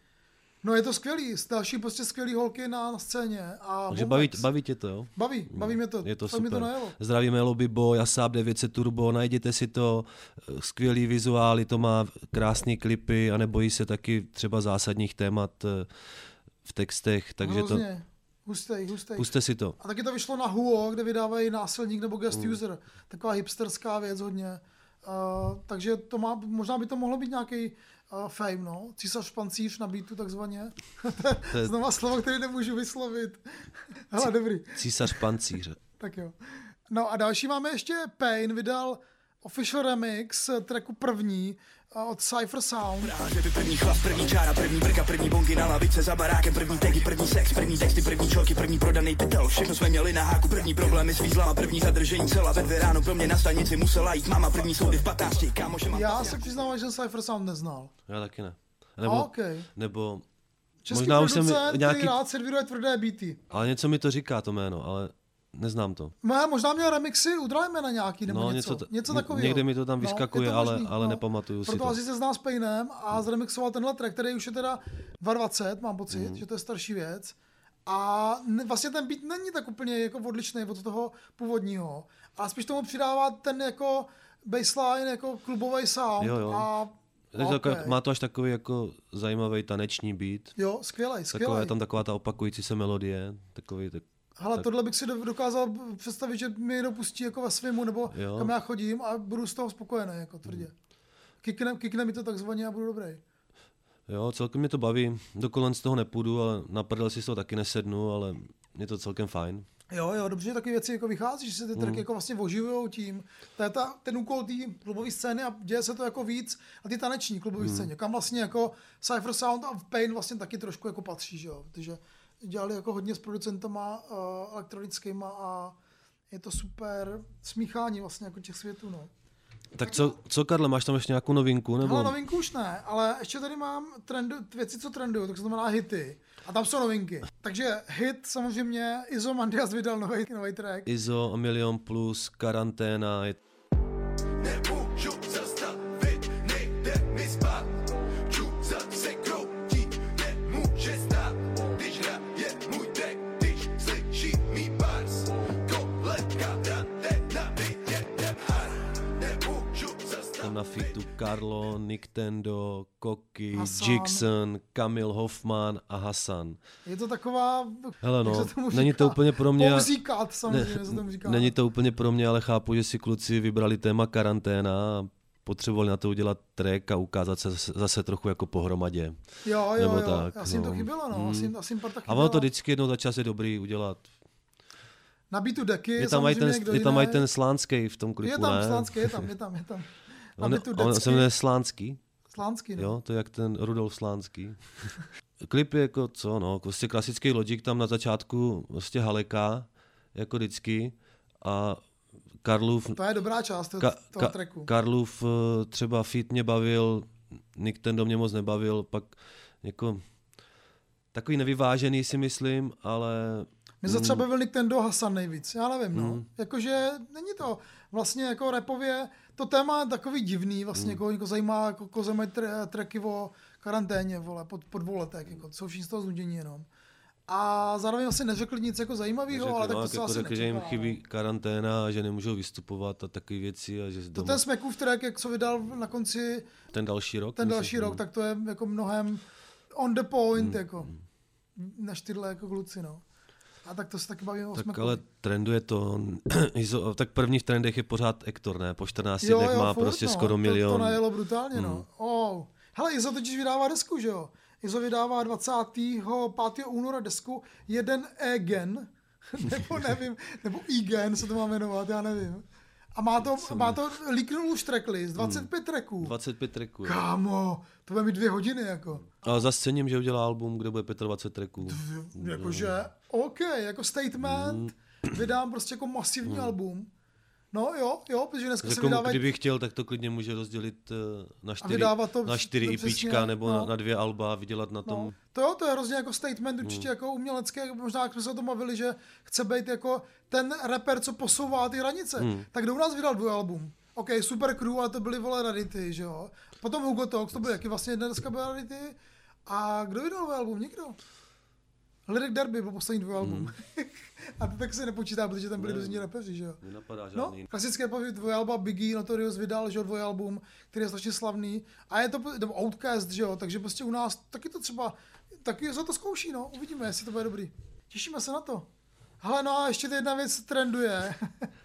No je to skvělý, další prostě skvělý holky na, na scéně. A Takže baví, baví tě to, jo? baví, baví mě to. Je to Fakt mi to super. najelo. Zdravíme Lobby Boy a Saab 900 Turbo, najděte si to, skvělý vizuály, to má krásné klipy a nebojí se taky třeba zásadních témat eh, v textech, takže to, Hrozně. Hustej, hustej. puste si to. A taky to vyšlo na Huo, kde vydávají násilník nebo guest Mm. user. Taková hipsterská věc hodně. Uh, takže to má, možná by to mohlo být nějaký fame, no. Císař pancíř na beatu takzvaně. znova slovo, které nemůžu vyslovit. Hele, dobrý. Císař pancíře. Tak jo. No a další máme ještě Pain, vydal official remix tracku první od Cypher Sound. Že by první chlap, první čára, první brka, první bongy na lavice za barákem, první tegy, první sex, první texty, první čoky, první prodaný pytel, všechno jsme měli na háku, první problémy s výzlama, první zadržení cela ve dvě ráno, pro mě na stanici musela jít máma, první soudy v 15, kámoše mám Já se přiznám, že Cypher Sound neznal. Já taky ne. A, Nebo, OK. nebo Český možná už jsem nějaký, rád servíruje tvrdé beaty. ale něco mi to říká to jméno, ale neznám to. No, možná měl remixy u Drymana nějaký nebo No, něco. něco Něco, ta- něco takového. někde mi to tam vyskakuje, je to ale- možný, ale nepamatuju si Proto to. asi se zná s Painem a zremixoval tenhle track, který už je teda 2.20, mám pocit, Mhm. že to je starší věc. A ne- vlastně ten beat není tak úplně jako odlišný od toho původního, ale spíš tomu přidává ten jako baseline, jako klubový sound. Jo, jo. A okay. OK. Má to až takový jako zajímavý taneční beat. Jo, skvělej, Taková skvělej. je tam taková ta opakující se melodie, takový tak, Hele, tak- tohle bych si do- dokázal představit, že mi někdo pustí jako ve svému, nebo Jo. Kam já chodím a budu z toho spokojený, jako tvrdě. Kikne, kikne mi to takzvaně a budu dobrý. Jo, celkem mě to baví. Do kolen z toho nepůjdu, ale na prdel si z toho taky nesednu, ale je to celkem fajn. Jo, jo, dobře, že takové věci jako vychází, že se ty Mhm. tracky jako vlastně oživují tím. To je ta, ten úkol té klubové scény a děje se to jako víc a ty taneční klubové Mhm. scéně, kam vlastně jako Cypher Sound a Pain vlastně taky trošku jako patří, že jo, protože dělali jako hodně s producentama uh, elektronickýma a je to super smíchání vlastně jako těch světů, no. Tak co, co Karle, máš tam ještě nějakou novinku? Nebo... Hele, novinku už ne, ale ještě tady mám trendu, věci, co trendují, tak se to jmenuje hity. A tam jsou novinky. Takže hit samozřejmě, Izo Mandias vydal nový, nový track. ISO, Milion plus, karanténa, je fitu Karlo, Nintendo, Koki. Jackson, Kamil Hoffman a Hasan. Je to taková... Hele no, tomu není to úplně pro mě. Pouzíkat, samozřejmě se tomu říká. Není to úplně pro mě, ale chápu, že si kluci vybrali téma karanténa a potřebovali na to udělat track a ukázat se zase, zase trochu jako pohromadě. Jo, jo, Nebo jo. tak, asi jim to no. chybělo, no. Mm. Asi, asi jim parta A ono to vždycky jednou za čas je dobrý udělat. Nabít tu deky, Je tam, mají ten, je tam jiný. ten Slánský v tom klipu, Je tam ne? Slánský, je tam, je tam, je tam. On, tu on decky. se jmenuje Slánský. Slánský, no. Jo, to je jak ten Rudolf Slánský. Klip je jako co, no, prostě klasický logik tam na začátku prostě haleka, jako vždycky. A Karlův, To je dobrá část toho, Ka- toho Ka- tracku. Karlův eh, třeba fit mě bavil, Nick ten do mě moc nebavil, pak jako takový nevyvážený si myslím, ale Mě za mm, třeba bavil Nick Tendo Hasan nejvíc, já nevím, no. Mm. Jakože není to vlastně jako repově, to téma je takový divný, Mm. vlastně jako, jako zajímá, jako, jako zajímají tra- tracky o karanténě, vole, po, po dvou letech, jako, jsou všichni z toho znudění jenom. A zároveň asi neřekli nic jako zajímavého, ale tak no, to se jako asi řekli, že jim chybí karanténa a že nemůžou vystupovat a takové věci a že To doma, ten Smekův track, jak co vydal na konci ten další rok. ten myslím, další no. rok, tak to je jako mnohem on the Hmm. point, jako, než tyhle jako kluci, no. A tak to se taky bavíme o Tak ale trenduje to. Tak první v trendech je pořád Ektor, ne? Po 14 Jo, dnech jo, má furt, prostě no. skoro to, milion. To najelo brutálně, no. Hmm. Oh. Hele, Izo totiž vydává desku, že jo? Izo vydává 25. února desku Jeden E-gen, nebo nevím, nebo E-gen se to má jmenovat, já nevím. A má to, má to líknul už tracklist, 25 tracků. 25 tracků. Kámo, to bude mít dvě hodiny, jako. Ale zase cením, že udělá album, kde bude 25 tracků. Jakože, OK, jako statement, vydám prostě jako masivní Hmm. album. No jo, jo, protože dneska se Jako, vydávají kdyby chtěl, tak to klidně může rozdělit eh, na čtyři, to na čtyři to IPčka přesně, nebo no. na, na dvě alba a vydělat na tom. No, to jo, to je hrozně jako statement určitě jako umělecké, možná jak jsme se o tom bavili, že chce být jako ten rapper, co posouvá ty hranice. Hmm. Tak kdo u nás vydal dvojalbum? OK, Super Crew, ale to byly vole Rarity, že jo. Potom Hugo Talks, to byly jaký vlastně jedna deska byla Rarity. A kdo vydal dvojalbum? Nikdo. Lyric Derby byl poslední dvojalbum. Hmm. A to tak se nepočítá, protože tam byli různí rapeři, že jo. Nenapadá No, žádný. klasické pově dvojalba Biggie Notorious vydal, že jo, dvojalbum, který je strašně slavný. A je to, nebo Outcast, že jo, takže prostě u nás taky to třeba, taky se to zkouší, no, uvidíme, jestli to bude dobrý. Těšíme se na to. Hele, no a ještě jedna věc trenduje.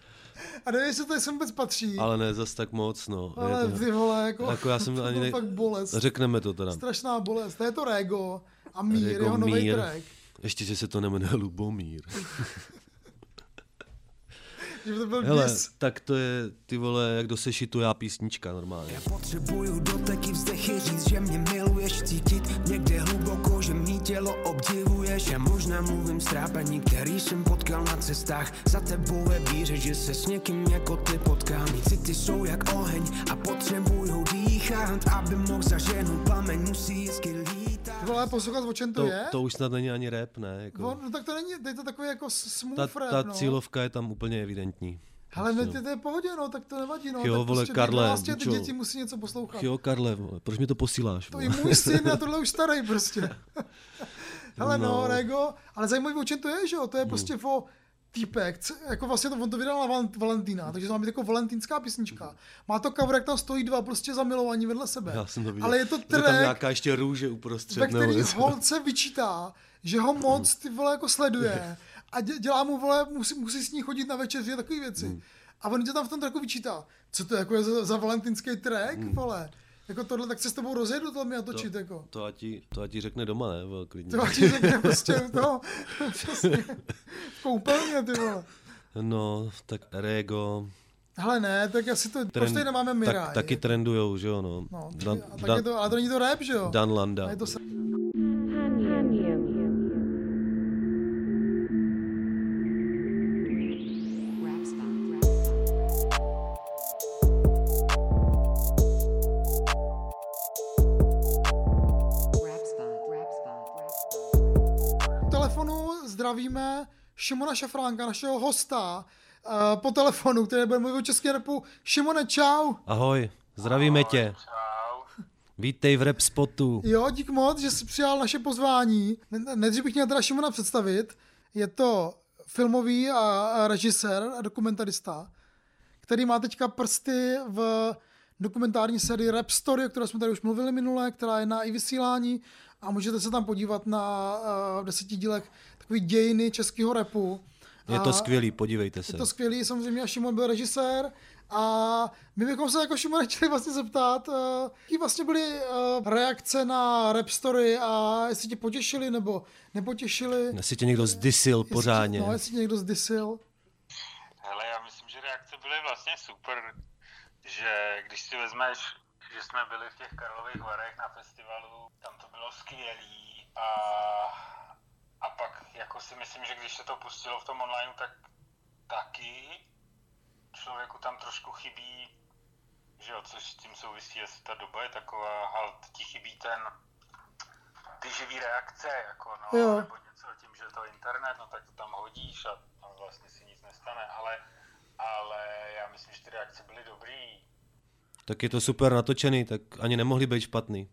a nevím, jestli to sem vůbec patří. Ale ne zas tak moc, no. Ale to, ty vole, jako, jako já jsem to ani ne, fakt bolest. Řekneme to teda. Strašná bolest. To je to Rego a Mír, Rego jeho nový track. Ještě, že se to nemenuje Lubomír. Že by to byl Hele, tak to je, ty vole, jak do sešitujá písnička normálně. Potřebuju doteky vzdechy říct, že mě miluješ Cítit. Někde hluboko, že mý tělo obdivuješ Já možná mluvím strápení, který jsem potkal na cestách. Za tebou ve víře, že se s někým jako ty potkám. Mý city jsou jak oheň a potřebuju dýchat Aby mohl zaženout plameň, musí jízky lítat Ty vole, poslouchat, o čem to, To, je? to už snad není ani rap, ne? Jako, On, no tak to není, je to takový jako smooth ta, rap, ta no. cílovka je tam úplně evidentní. Hele, ne, ty to je pohodě, no, tak to nevadí, no. Jo, tak vole, prostě ty Karle, 12 ty děti musí něco poslouchat. Jo, Karle, vole, proč mi to posíláš? To i můj syn, na tohle už starý prostě. Hele, no, No. Rego, ale zajímavý, o čem to je, že jo, to je prostě o týpek, jako vlastně to, on to vydal na Val- Valentína, takže to má být jako valentínská písnička. Má to cover, jak tam stojí dva prostě zamilovaní vedle sebe. Já jsem to viděl. Ale je to Je tam track, nějaká ještě růže uprostřed. ve který holce vyčítá, že ho moc ty vole jako sleduje a dě, dělá mu vole, musí, musí s ní chodit na večeři a takové věci. Hmm. A on tě tam v tom tracku vyčítá, co to jako je za, za valentínský track, Hmm. vole. Jako tohle, tak se s tebou rozjedu to mi natočit, to, jako. To a ti, to a ti řekne doma, ne? Vole, klidně. To ti řekne prostě toho, přesně, v koupelně, ty vole. No, tak Rego. Hele ne, tak asi to, proč tady nemáme tak, Mirai? taky trendujou, že jo, no. No, Dan, a tak je to, ale to není to rap, že jo? Dan Landa. A je to se... zdravíme Šimona Šafránka, našeho hosta, uh, po telefonu, který bude mluvit o české repu. Šimone, čau. Ahoj, zdravíme tě. Vítej v rap spotu. Jo, dík moc, že jsi přijal naše pozvání. Ne- Nejdřív bych měl teda Šimona představit. Je to filmový a a režisér a dokumentarista, který má teďka prsty v dokumentární sérii Rap Story, o které jsme tady už mluvili minule, která je na i vysílání a můžete se tam podívat na uh, deseti dílech takový dějiny českého repu. Je to skvělý, podívejte se. Je to skvělý, samozřejmě a Šimon byl režisér a my bychom se jako Šimon chtěli vlastně zeptat, uh, jaký vlastně byly uh, reakce na Rap Story a jestli tě potěšili nebo nepotěšili. Jestli tě někdo zdisil Jestli tě- pořádně. No, jestli tě někdo zdisil. Hele, já myslím, že reakce byly vlastně super, že když si vezmeš, že jsme byli v těch Karlových Varech na festivalu, tam to bylo skvělý a, a pak jako si myslím, že když se to pustilo v tom online, tak taky člověku tam trošku chybí, že jo, což s tím souvisí, jestli ta doba je taková, halt ti chybí ten, ty živý reakce, jako no, Jo. nebo něco tím, že to je internet, no tak to tam hodíš a, a vlastně si nic nestane, ale, ale já myslím, že ty reakce byly dobrý. Tak je to super natočený, tak ani nemohli být špatný.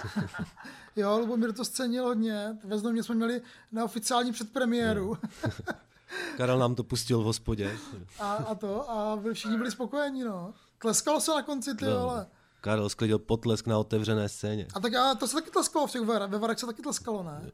Jo, Lubomír to scenil hodně. Ve Znojmě jsme měli neoficiální předpremiéru Karel nám to pustil v hospodě. a, a to a byli, všichni byli spokojení, no. Tleskalo se na konci, ty No. Karel sklidil potlesk na otevřené scéně. A tak já, to se taky tleskalo v těch ver, ve Varech se taky tleskalo, ne?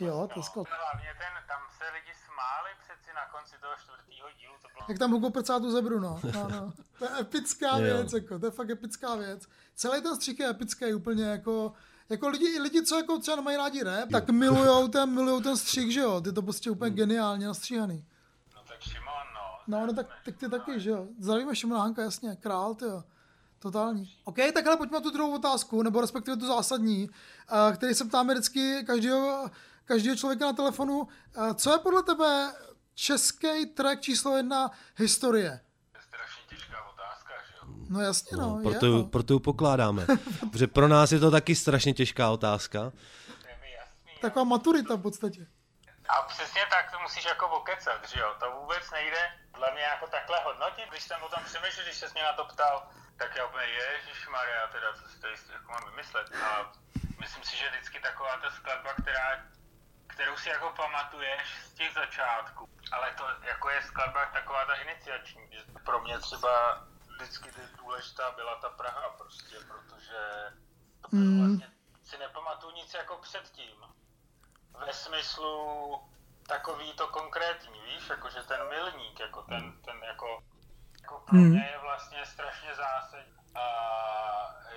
Jo, tleskalo. Hlavně ten, tam se lidi smáli přeci na konci toho čtvrtého dílu, to bylo Jak tam Hugo prcá tu zebru, no. no, no. To je epická věc, jako, to je fakt epická věc. Celý ten střih je epický úplně, jako, jako lidi, lidi, co jako třeba nemají rádi rap, tak milujou ten, milujou ten střih, že jo, ty to prostě úplně geniálně nastříhaný. No tak Šimon, no. No, no tak, tak ty taky, že jo. Zdravíme Šimona Hanka, jasně, král, ty jo. Totální. OK, tak ale pojďme na tu druhou otázku, nebo respektive tu zásadní, eh, který se ptáme vždycky každého, každého člověka na telefonu. Eh, Co je podle tebe český track číslo jedna historie? No jasně, no, No, je, proto, no. proto ji pokládáme. Protože pro nás je to taky strašně těžká otázka. Taková maturita v podstatě. A přesně tak to musíš jako okecat, že jo? To vůbec nejde dle mě jako takhle hodnotit. Když jsem o tom přemýšlel, když se mě na to ptal, tak já úplně Maria, teda co si tady jako mám vymyslet. A myslím si, že vždycky taková ta skladba, která, kterou si jako pamatuješ z těch začátků. Ale to jako je skladba taková ta iniciační. že Pro mě třeba vždycky důležitá byla ta Praha prostě, protože to bylo Mm. vlastně, si nepamatuju nic jako předtím ve smyslu takový to konkrétní, víš, jakože ten milník, jako ten, ten jako, jako pro Hmm. mě je vlastně strašně zásadní. A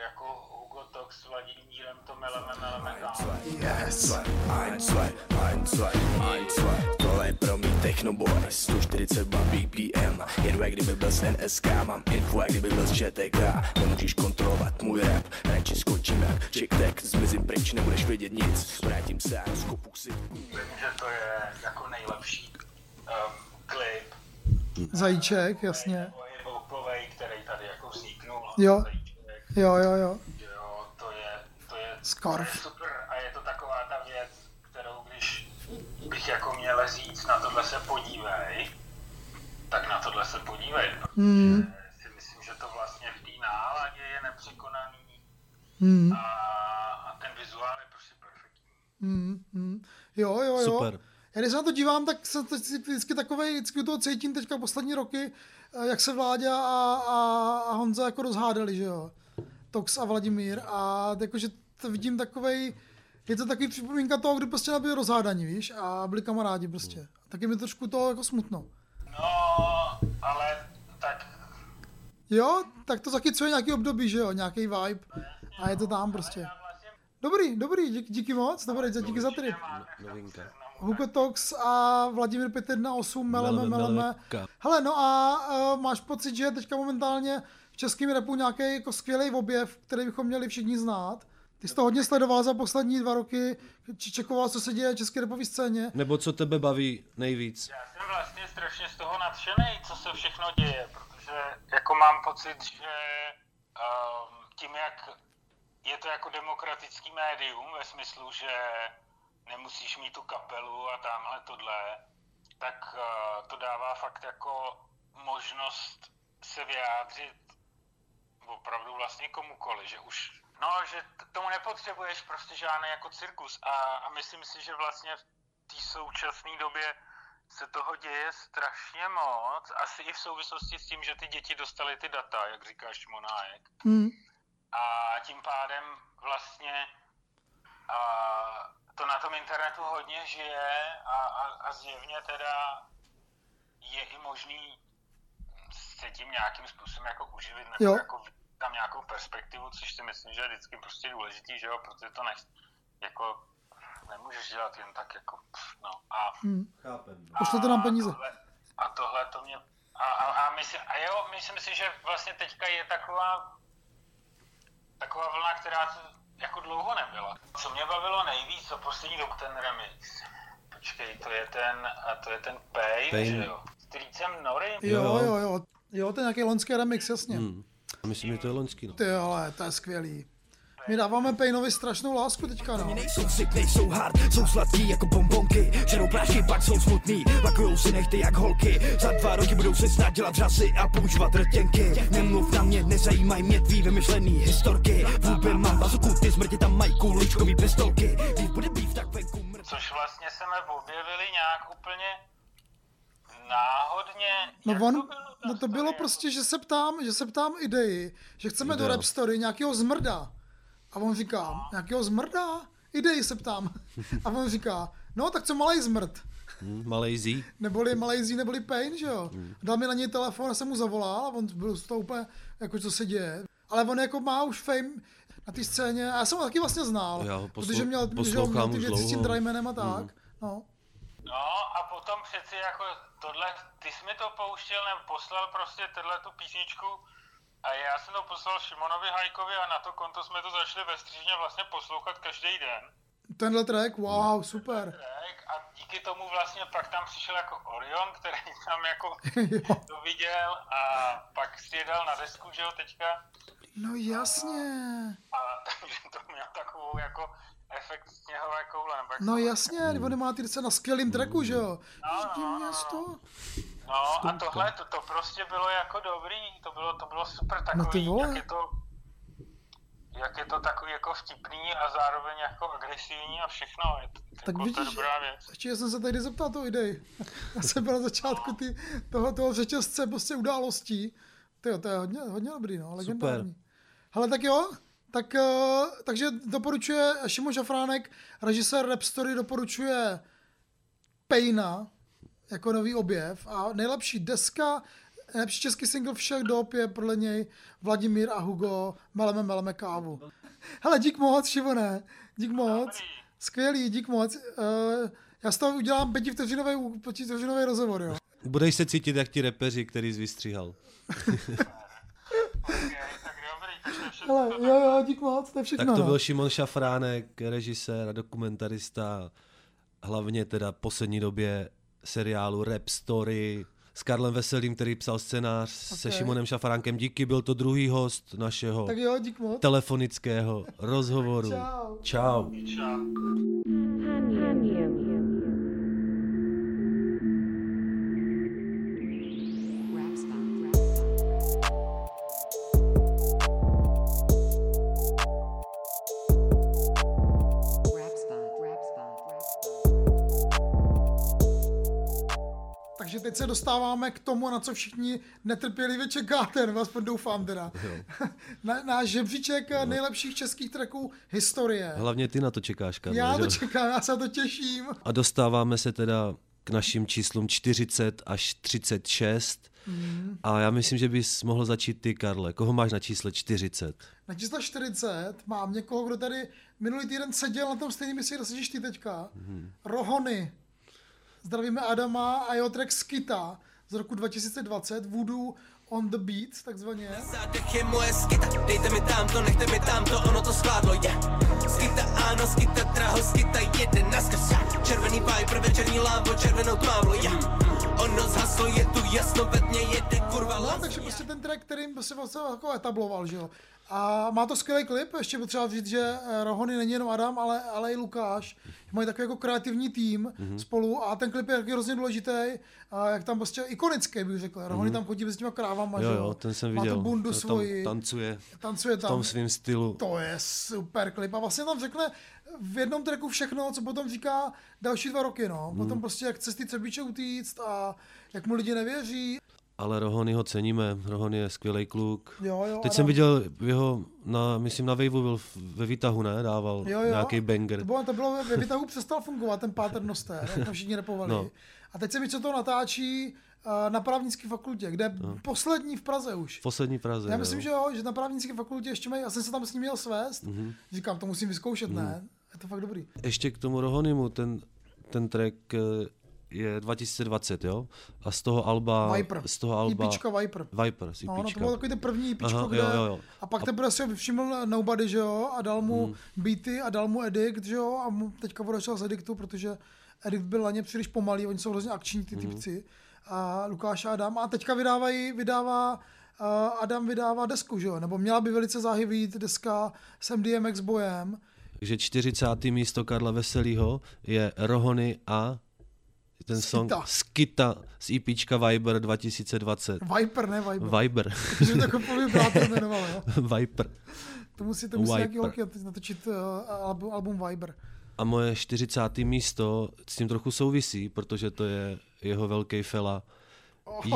jako Hugo Tox s Vladimírem to meleme, meleme dál. Yes, ein, zwei, ein, zwei, ein, zwei Tohle je pro mě Technoboy 142 BPM Jedu jak kdyby byl z NSK Mám info jak kdyby byl z ČTK Nemůžeš kontrolovat můj rap. Radši skočím jak Chick-Tack Zmizím pryč, nebudeš vědět nic. Vrátím se a rozkopu si. Vím, že to je jako nejlepší um, klip. Zajíček, jasně. Jo. Zajíček, Jo, jo, jo. jo, to je, to je, Scarf. to je super a je to taková ta věc, kterou když bych jako měl říct, na tohle se podívej, tak na tohle se podívej, protože Hmm. si myslím, že to vlastně v té náladě je nepřekonaný Hmm. a, a ten vizuál je prostě perfektní. Hmm, hmm. Jo, jo, jo. Super. Já když se na to dívám, tak se to vždycky takovej, vždycky toho cítím teďka poslední roky, eh, jak se Vláďa a, a, a Honza jako rozhádali, že jo. Tox a Vladimír a jakože to vidím takovej, je to takový připomínka toho, kdy prostě nebyli rozhádaní, víš, a byli kamarádi prostě. Taky mi trošku toho jako smutno. No, ale tak Jo, tak to zachycuje nějaký období, že jo, nějaký vibe a je to tam prostě. Dobrý, dobrý, díky, díky moc, dobrý, díky za trip. Novinka. Hugo Tox a Vladimír 518, meleme, Meleme, meleme. meleme. Hele, no a uh, máš pocit, že je teďka momentálně v českém repu nějaký jako skvělý objev, který bychom měli všichni znát? Ty jsi to hodně sledoval za poslední dva roky, či čekoval, co se děje v české repové scéně. Nebo co tebe baví nejvíc? Já jsem vlastně strašně z toho nadšený, co se všechno děje, protože jako mám pocit, že um, tím, jak je to jako demokratický médium ve smyslu, že nemusíš mít tu kapelu a tamhle tohle, tak uh, to dává fakt jako možnost se vyjádřit opravdu vlastně komukoli, že už, no, že k tomu nepotřebuješ prostě žádný jako cirkus a, a myslím si, že vlastně v té současné době se toho děje strašně moc, asi i v souvislosti s tím, že ty děti dostaly ty data, jak říkáš Monájek. Hmm. A tím pádem vlastně a to na tom internetu hodně žije a, a, a zjevně teda je i možný se tím nějakým způsobem jako uživit nebo Jo. jako tam nějakou perspektivu, což si myslím, že je vždycky prostě důležitý, že jo, protože to nech, jako nemůžeš dělat jen tak jako, no a Hmm. Chápem. Pošlete nám peníze. tohle, a tohle to mě... A, a, a, myslím, a jo, myslím si, že vlastně teďka je taková taková vlna, která jako dlouho nebyla. Co mě bavilo nejvíc, to poslední dobu ten remix. Počkej, to je ten, a to je ten Pain, Pain. že jo? S Tricem Nory. Jo, jo, jo. Jo, to je nějaký loňský remix, jasně. Hmm. Myslím, že to je loňský, no. Ty ale, to je skvělý. My dáváme Painovi strašnou lásku teďka, no. Nejsou sick, nejsou hard, jsou sladký jako bombonky Žerou prášky, pak jsou smutný, lakujou si nechty jak holky. Za dva roky budou se snad dělat řasy a používat rtěnky. Nemluv na mě, nezajímaj mě tvý vymyšlený historky. Vůbec mám bazuku, ty smrti tam mají kuličkový pistolky. Když bude býv, tak venku mrt Což vlastně jsme objevili nějak úplně náhodně. No on, no to bylo prostě, že se ptám, že se ptám idei, že chceme do rap story nějakého zmrda. A on říká, nějakého zmrda? Idei se ptám. A on říká, no tak co malej zmrd? Hmm, malej Z. Neboli Malajzí, neboli Pain, že jo? Hmm. Dal mi na něj telefon a jsem mu zavolal a on byl z toho úplně, jako co se děje. Ale on jako má už fame na té scéně a já jsem ho taky vlastně znal, Já ho poslu- protože měl, že jo, měl poslouchám ty věci s tím dlouho. Draymanem a tak. Hmm. No. No a potom přeci jako tohle, ty jsi mi to pouštěl, nebo poslal prostě tenhle tu písničku a já jsem to poslal Šimonovi Hajkovi a na to konto jsme to začali ve střížně vlastně poslouchat každý den. Tenhle track, wow, super. Tak, a díky tomu vlastně pak tam přišel jako Orion, který tam jako to viděl a pak si je dal na desku, že jo, teďka. No jasně. A takže to měl takovou jako efekt sněhové koule. Nebo jak No jasně, hmm. on má ty na skvělým tracku, že jo? No, Vždy no, no, No a tohle, to, to prostě bylo jako dobrý, to bylo, to bylo super No ty takový, vole. jak je to, jak je to takový jako vtipný a zároveň jako agresivní a všechno, je to, Tak jako to vidíš, dobrá věc. ještě jsem se tady zeptal tu idei. Já jsem byl na začátku ty, toho, toho řetězce prostě událostí. Tyjo, to je hodně, hodně dobrý, no, legendární. Hele, tak jo, tak, uh, takže doporučuje Šimon Šafránek, režisér Rap Story doporučuje Pejna jako nový objev a nejlepší deska, nejlepší český single všech dob je podle něj Vladimír a Hugo Meleme Meleme kávu. Hele, dík moc, Šimone, dík moc. Skvělý, dík moc. Uh, já z toho udělám pětivteřinový, pětivteřinový rozhovor, jo. Budeš se cítit jak ti repeři, který jsi vystříhal. Hele, jo, jo, dík moc, to je všechno. Tak to no. byl Šimon Šafránek, režisér a dokumentarista, hlavně teda v poslední době seriálu Rap Story s Karlem Veselým, který psal scénář se Ok. Šimonem Šafránkem. Díky, byl to druhý host našeho Tak jo, dík moc. telefonického rozhovoru. Čau. Čau. Takže teď se dostáváme k tomu, na co všichni netrpělivě čekáte, nebo aspoň doufám teda. Na, náš žebříček No. nejlepších českých tracků historie. Hlavně ty na to čekáš, Karlo. Já to že? čekám, já se na to těším. A dostáváme se teda k našim číslům 40 až 36. Mhm. A já myslím, že bys mohl začít ty, Karle. Koho máš na čísle 40? Na číslo 40 mám někoho, kdo tady minulý týden seděl na tom stejném místě, kde sedíš ty teďka. Mhm. Rohony. Zdravíme Adama a jeho track Skita z roku 2020, Voodoo on the Beat, takzvaně. Zádech je moje skita, dejte mi tamto, nechte mi tamto, ono to skládlo, je. Yeah. Skita áno, skita draho, skita jede na skrz. Červený viper, večerní lávo, červenou tmávlo, je. Yeah. Ono zhaslo, je tu jasno, ve dně jede kurva No, takže prostě ten track, kterým se vlastně jako etabloval, že jo. A má to skvělý klip, ještě potřeba říct, že eh, Rohony není jenom Adam, ale, ale i Lukáš. Mají takový jako kreativní tým Mhm. spolu a ten klip je taky hrozně důležitý, a jak tam prostě ikonický, bych řekl. Rohony Mhm. tam chodí s těma krávama, Jo, že jo, ten jsem Má viděl. tu bundu To tam svoji. tancuje Tancuje v tam. tom svým stylu. To je super klip a vlastně tam řekne v jednom tracku všechno, co potom říká další dva roky, no. Mhm. Potom prostě jak cesty Třebíče utíct a jak mu lidi nevěří. Ale Rohony ho ceníme, Rohony je skvělý kluk. Jo, jo, Teď Adam. jsem viděl jeho, na, myslím na Waveu byl v- ve výtahu, ne? Dával Jo, jo. nějaký banger. To bylo, to bylo ve výtahu přestal fungovat ten Paternoster, jak tam všichni repovali. No. A teď se mi co to natáčí uh, na právnické fakultě, kde je No. poslední v Praze už. V poslední Praze. Já myslím, že jo, že na právnické fakultě ještě mají, já jsem se tam s ním měl svést. Mhm. Říkám, to musím vyzkoušet, Mhm. ne? Je to fakt dobrý. Ještě k tomu Rohonymu, ten, ten track eh, je 2020, jo? A z toho alba... Viper. Z toho alba... EPčka Viper. Viper, z No, no, to bylo takový ten první EPčko, Aha, kde... jo, jo, jo. A pak A- teprve si všiml Nobody, že jo, a dal mu Hmm. beaty a dal mu Edict, že jo, a mu teďka odešel z Edictu, protože Edict byl na ně příliš pomalý, oni jsou hrozně akční ty Hmm. typci. A Lukáš a Adam. A teďka vydávají, vydává, uh, Adam vydává desku, že jo, nebo měla by velice záhy vyjít deska s MDMX bojem. Takže 40. místo Karla Veselýho je Rohony a ten song Skita. Skita z EPčka Viber 2020. Viper, ne Viber. Viber. Že to jako povím brátor jmenoval, jo. Viper. To musí, to musí nějaký holky natočit uh, album, album Viber. A moje 40. místo s tím trochu souvisí, protože to je jeho velký fela.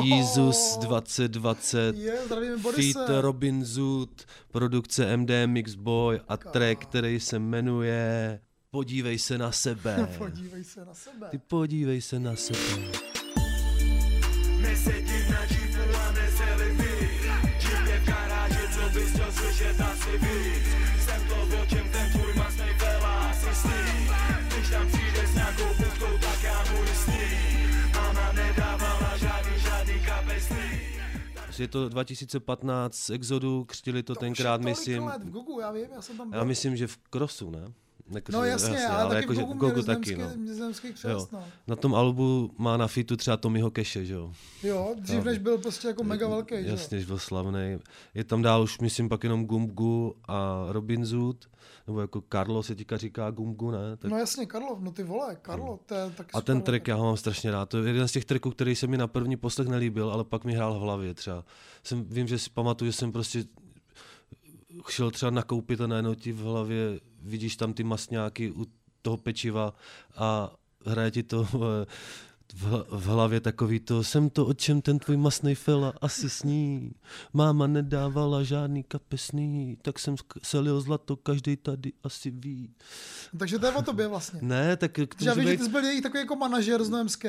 Jesus 2020, Je, zdravíme Borise. feat Robin Zoot, produkce MD Mix Boy a track, který se jmenuje Podívej se na sebe. Podívej se na sebe. Ty podívej se na sebe. Na a Jeep je v garáži, co bys chtěl slyšet asi víc Jsem to, o čem ten tvůj masnej fela asi sní Když tam přijde s nějakou buchtou, tak já mu jistý Mama nedávala žádný, žádný kapesný Je to 2015 z Exodu, křtili to tenkrát, Tolik myslím, let v Gugu, já vím, já jsem tam byl. já myslím, že v Crossu, ne? Ne, No jasně, ale taky v jakože Gogu taky, no. křest, no. Na tom albu má na fitu třeba Tommyho Keše, že jo? Jo, dřív No. než byl prostě jako mega velký, že jo. Jasně, že byl slavný. Je tam dál už, myslím, pak jenom Gumgu a Robin Zoot, nebo jako Carlo se teďka říká Gumgu, ne? Tak, No jasně, Karlo, no ty vole, Karlo, to je taky a ten track já ho mám strašně rád. To je jeden z těch tracků, který se mi na první poslech nelíbil, ale pak mi hrál v hlavě třeba. Jsem, vím, že si pamatuju, že jsem prostě šel třeba nakoupit a najednou ti v hlavě vidíš tam ty masňáky u toho pečiva a hraje ti to v, v, hlavě takový to, jsem to, o čem ten tvůj masnej fela asi sní. Máma nedávala žádný kapesný, tak jsem selil zlato, každý tady asi ví. Takže to je o tobě vlastně. Ne, tak k Že já tomu vím, že ty jsi byl jejich takový jako manažer mi vždycky,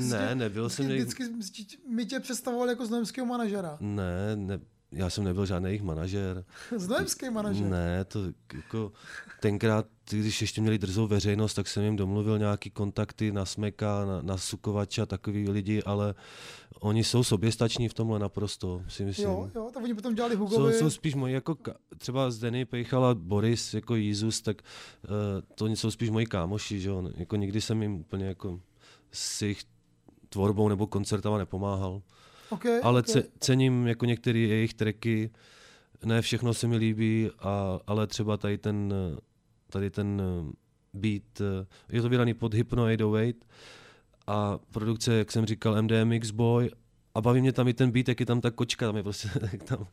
Ne, nebyl jsem vždycky, vždycky, vždycky mi tě představoval jako znojemského manažera. Ne, ne, já jsem nebyl žádný jejich manažer. Znojemský manažer. Ne, to jako tenkrát, když ještě měli drzou veřejnost, tak jsem jim domluvil nějaký kontakty na Smeka, na, na Sukovače a takový lidi, ale oni jsou soběstační v tomhle naprosto, si myslím. Jo, jo, to oni potom dělali Jsou, Hugovi. jsou spíš moji, jako třeba Zdeny Pejchala, Boris, jako Jízus, tak uh, to jsou spíš moji kámoši, že jo, jako nikdy jsem jim úplně jako s jejich tvorbou nebo koncertama nepomáhal. Okay, ale okay. ce, cením jako některé jejich tracky, ne všechno se mi líbí, a, ale třeba tady ten, tady ten eh, beat, eh, je to vydaný pod Hypno 808 a produkce, jak jsem říkal, MDMX Boy a baví mě tam i ten beat, jak je tam ta kočka, tam je prostě, tam,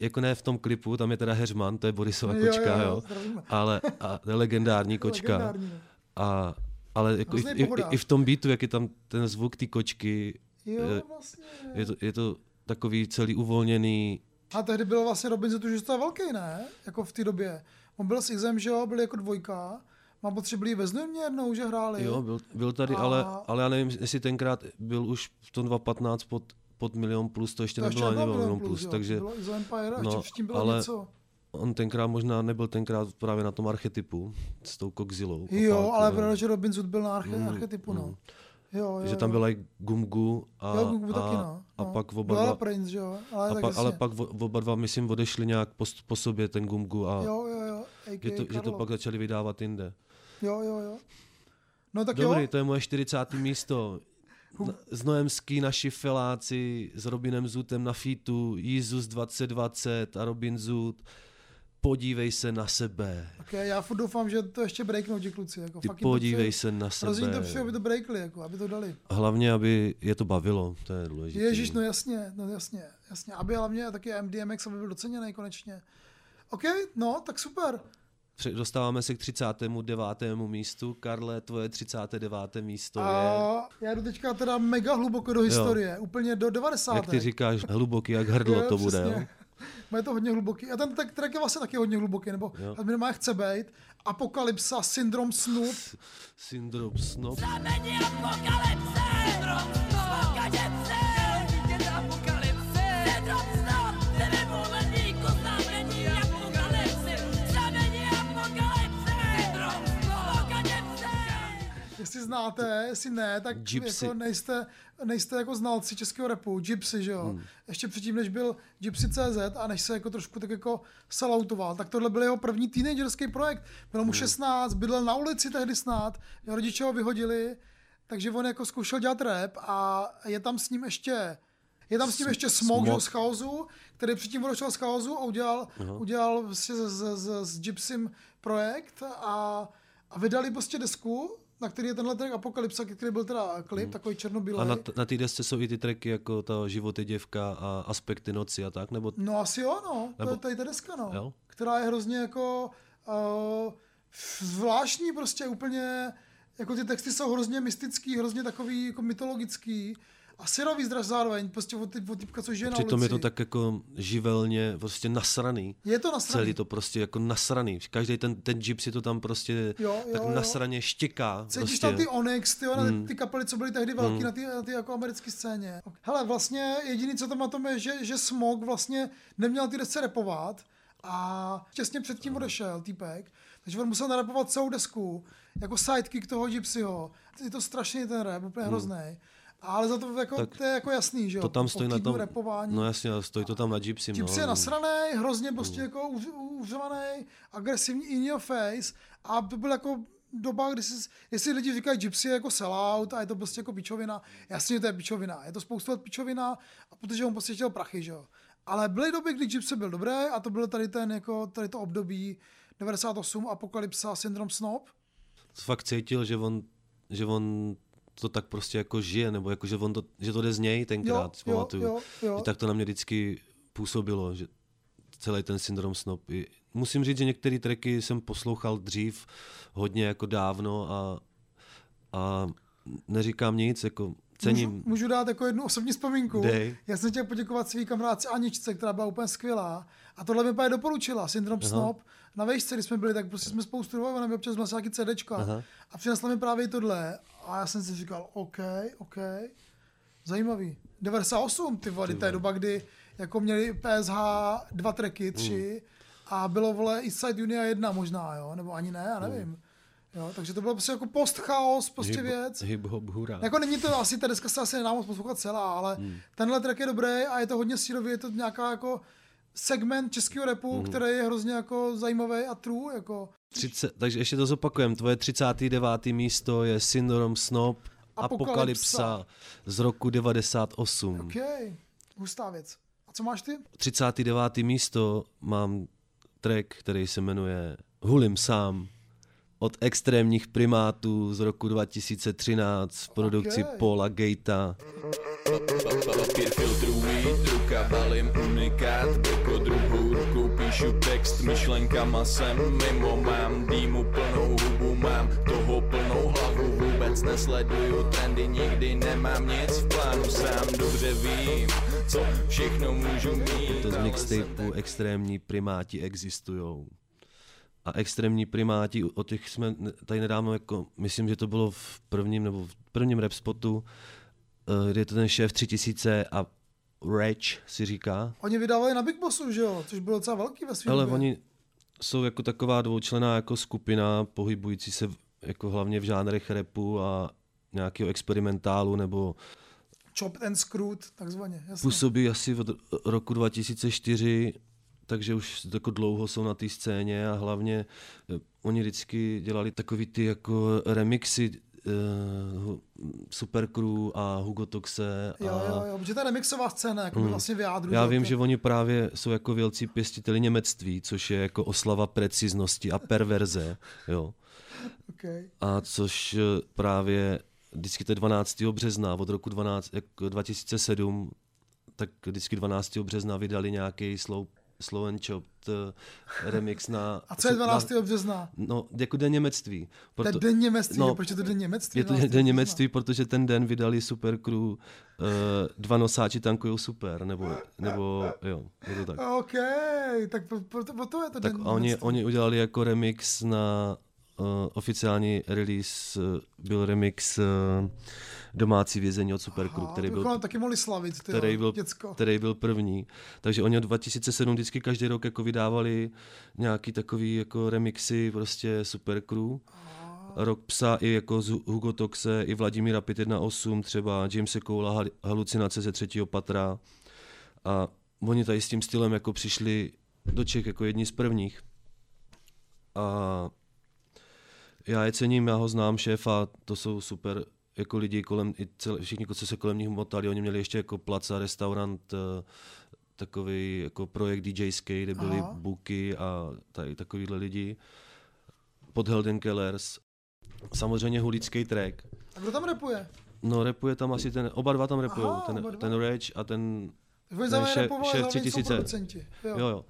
jako ne v tom klipu, tam je teda Heřman, to je Borisova Jo, kočka, jo, jo, jo, ale a, to je legendární kočka. Legendární, no. A, ale jako i, i, i, v tom beatu, jak je tam ten zvuk té kočky, Jo, vlastně. je, to, je to takový celý uvolněný, A tehdy byl vlastně Robin Zoot už to je velký, ne? Jako v té době. On byl s Xem, že jo, byl jako dvojka. Mám pocit, že byli ve Znojmě jednou, že hráli. Jo, byl, byl tady, A- ale, ale já nevím, jestli tenkrát byl už v tom 2015 pod, pod milion plus, to ještě To ještě nebylo ani milion Milion plus, plus, jo, takže... to bylo Izo Empire, ještě no, předtím bylo ale něco. on tenkrát možná nebyl tenkrát právě na tom archetypu s tou Kokzilou. Jo, Opálkou, ale no. pravda, že Robin Zoot byl na arche, Mm, archetypu, no. Jo, jo, Že tam byla i Gumgu a, Jo, Gumgu a, taky, no. a no. pak oba dva, Prince, že jo, ale a pak, ale pak oba dva, myslím, odešli nějak po, po sobě, ten Gumgu a Jo, jo, jo, že, to, že to pak začali vydávat jinde. Jo, jo, jo. No tak Dobrý, jo. to je moje 40. místo. Na- Znojemský naši feláci s Robinem Zutem na featu, Jízus 2020 a Robin Zut. Podívej se na sebe. Okay, já furt doufám, že to ještě breaknou ti kluci. Jako, Ty fakt to podívej se na Hrozně jim to sebe. přeju, aby to breakli, jako, aby to dali. Hlavně, aby je to bavilo, to je důležité. Ježíš, no jasně, no jasně, jasně. Aby hlavně taky MDMX, aby byl doceněný konečně. OK, no, tak super. dostáváme se k 39. místu. Karle, tvoje 39. místo je... A já jdu teďka teda mega hluboko do historie, úplně do 90. Jak ty říkáš, hluboký, jak hrdlo Jo, to bude, přesně. jo? Je to hodně hluboký. A ten tak, track je vlastně taky hodně hluboký, nebo Jo. minimálně chce být. Apokalypsa, syndrom snu. Syndrom snob. Jestli znáte, jestli ne, tak Gypsy. jako nejste, nejste jako znalci českého repu, Gypsy, že jo. Hmm. Ještě předtím, než byl Gypsy.cz a než se jako trošku tak jako saloutoval, tak tohle byl jeho první teenagerský projekt. Bylo Hmm. mu 16, bydlel na ulici tehdy snad, jeho rodiče ho vyhodili, takže on jako zkoušel dělat rap a je tam s ním ještě je tam s ním S- ještě Smog, Smog. z Chaosu, který předtím odešel z Chaosu a udělal, Aha. udělal prostě s, s, s, s Gypsym projekt a, a vydali prostě desku, na který je tenhle track Apokalypsa, který byl teda klip, takový černobílej. A na, t- na té desce jsou i ty tracky jako ta Životy děvka a Aspekty noci a tak, nebo... No asi jo, no. To Nebo- je tady ta deska, no. Jo? Která je hrozně jako uh, zvláštní prostě úplně, jako ty texty jsou hrozně mystický, hrozně takový jako mytologický a syrový zdraž zároveň, prostě od, od typka, co žije na Přitom ulici. je to tak jako živelně prostě nasraný. Je to nasraný. Celý to prostě jako nasraný. Každý ten, ten jeep si to tam prostě Jo, jo, tak jo. nasraně štěká. Cítíš prostě. tam ty Onyx, ty, Hmm. mm. ty kapely, co byly tehdy velký Hmm. na ty, na ty jako americké scéně. Hele, vlastně jediný, co tam na tom je, že, že Smog vlastně neměl ty desce repovat a těsně předtím odešel týpek, takže on musel narapovat celou desku, jako sidekick toho Gypsyho. Je to strašný ten rap, úplně Hmm. hrozný. Ale za to, jako, Tak to je jako jasný, že jo? To tam stojí na tom, Repování. no jasně, stojí to tam na Gypsy. Gypsy no. je nasraný, hrozně prostě jako uř- uřvaný, agresivní in your face a to byl jako doba, kdy si, jestli lidi říkají Gypsy je jako sellout a je to prostě jako pičovina, jasně, že to je pičovina, je to spoustu let pičovina, a protože on prostě chtěl prachy, že jo. Ale byly doby, kdy Gypsy byl dobrý a to byl tady ten jako, tady to období 98, Apokalypsa, Syndrom Snob. Fakt cítil, že on, že on to tak prostě jako žije, nebo jako, že, on to, že to jde z něj tenkrát, Jo, jo, pamatuju. jo, jo. Že tak to na mě vždycky působilo, že celý ten syndrom snob. I- Musím říct, že některé tracky jsem poslouchal dřív hodně jako dávno a, a neříkám nic, jako cením. Můžu, můžu dát jako jednu osobní vzpomínku. Dej. Já jsem chtěl poděkovat svý kamarádce Aničce, která byla úplně skvělá. A tohle mi právě doporučila, Syndrom Aha. Snob. Na vejšce, když jsme byli, tak prostě jsme ona mi občas měla nějaký CDčka. Aha. A přinesla mi právě tohle. A já jsem si říkal, OK, OK, zajímavý. 98, ty vole, to je doba, kdy jako měli PSH dva tracky, tři, a bylo, vole, Eastside Unia jedna možná, jo, nebo ani ne, já nevím. Jo, takže to bylo prostě jako post-chaos, prostě hip, věc. Hip hop hurá. Jako není to asi, ta deska se asi nedá moc poslouchat celá, ale hmm. tenhle track je dobrý a je to hodně sírový, je to nějaká jako segment českého repu, hmm. který je hrozně jako zajímavý a true, jako 30, takže ještě to zopakujem. Tvoje 39. místo je Syndrom Snob Apokalypsa. Apokalypsa z roku 98. OK, hustá věc. A co máš ty? 39. místo mám track, který se jmenuje Hulim sám od extrémních primátů z roku 2013 v produkci Ok. Paula Gatea. Papír filtruji, ruka balím unikát Boko druhou rukou píšu text Myšlenkama jsem mimo Mám dýmu plnou hubu, mám toho plnou hlavu Vůbec nesleduju trendy, nikdy nemám nic v plánu Sám dobře vím, co všechno můžu mít Je to z mixtapeu Extrémní primáti existujou. A extrémní primáti, o těch jsme tady nedávno, jako, myslím, že to bylo v prvním nebo v prvním rap spotu, eh, kde je to ten šéf 3000 a Rage si říká. Oni vydávali na Big Bossu, že jo? Což bylo docela velký ve svém Ale oni jsou jako taková dvoučlená jako skupina, pohybující se jako hlavně v žánrech rapu a nějakého experimentálu nebo Chopped and Screwed, takzvaně, jasně. působí asi od roku 2004, takže už jako dlouho jsou na té scéně a hlavně eh, oni vždycky dělali takový ty jako remixy uh, Supercrew a Hugo Toxe. A, Jo, jo, jo, protože ta remixová scéna jako Mm. vlastně vyjádřuje. Já vím, že oni právě jsou jako velcí pěstiteli němectví, což je jako oslava preciznosti a perverze, jo. Okay. A což eh, právě vždycky to je 12. března od roku 12, jako 2007, tak vždycky 12. března vydali nějaký slow Slow and Chopped eh, remix na... A co je na- 12. března? No, jako den němectví. To je den němectví, no, proč je to den němectví? Je to 12. den němectví, protože ten den vydali Super Crew uh, Dva nosáči tankujou super, nebo, nebo jo, je to tak. OK, tak pro, pro, pro to je to Tak den oni, němectví. oni udělali jako remix na uh, oficiální release, uh, byl remix uh, Domácí vězení od Super Crew, který byl, taky mohli slavit, ty který byl, děcko. který byl první. Takže oni od 2007 vždycky každý rok jako vydávali nějaký takový jako remixy prostě Super Crew. Rok psa i jako z Hugo Toxe, i Vladimíra 518 třeba, Jamese Coula Hal- Halucinace ze třetího patra. A oni tady s tím stylem jako přišli do Čech jako jedni z prvních. A já je cením, já ho znám, šéfa, to jsou super jako lidi kolem, i celé, všichni, co se kolem nich motali, oni měli ještě jako placa, restaurant, eh, takový jako projekt DJský, kde byly Aha. buky a tady takovýhle lidi. Pod Helden Kellers. Samozřejmě hulický track. A kdo tam repuje? No, repuje tam asi ten, oba dva tam repujou, Aha, ten, ten Rage a ten, ten šéf, šéf zároveň jsou 3000. producenti, jo. jo, jo.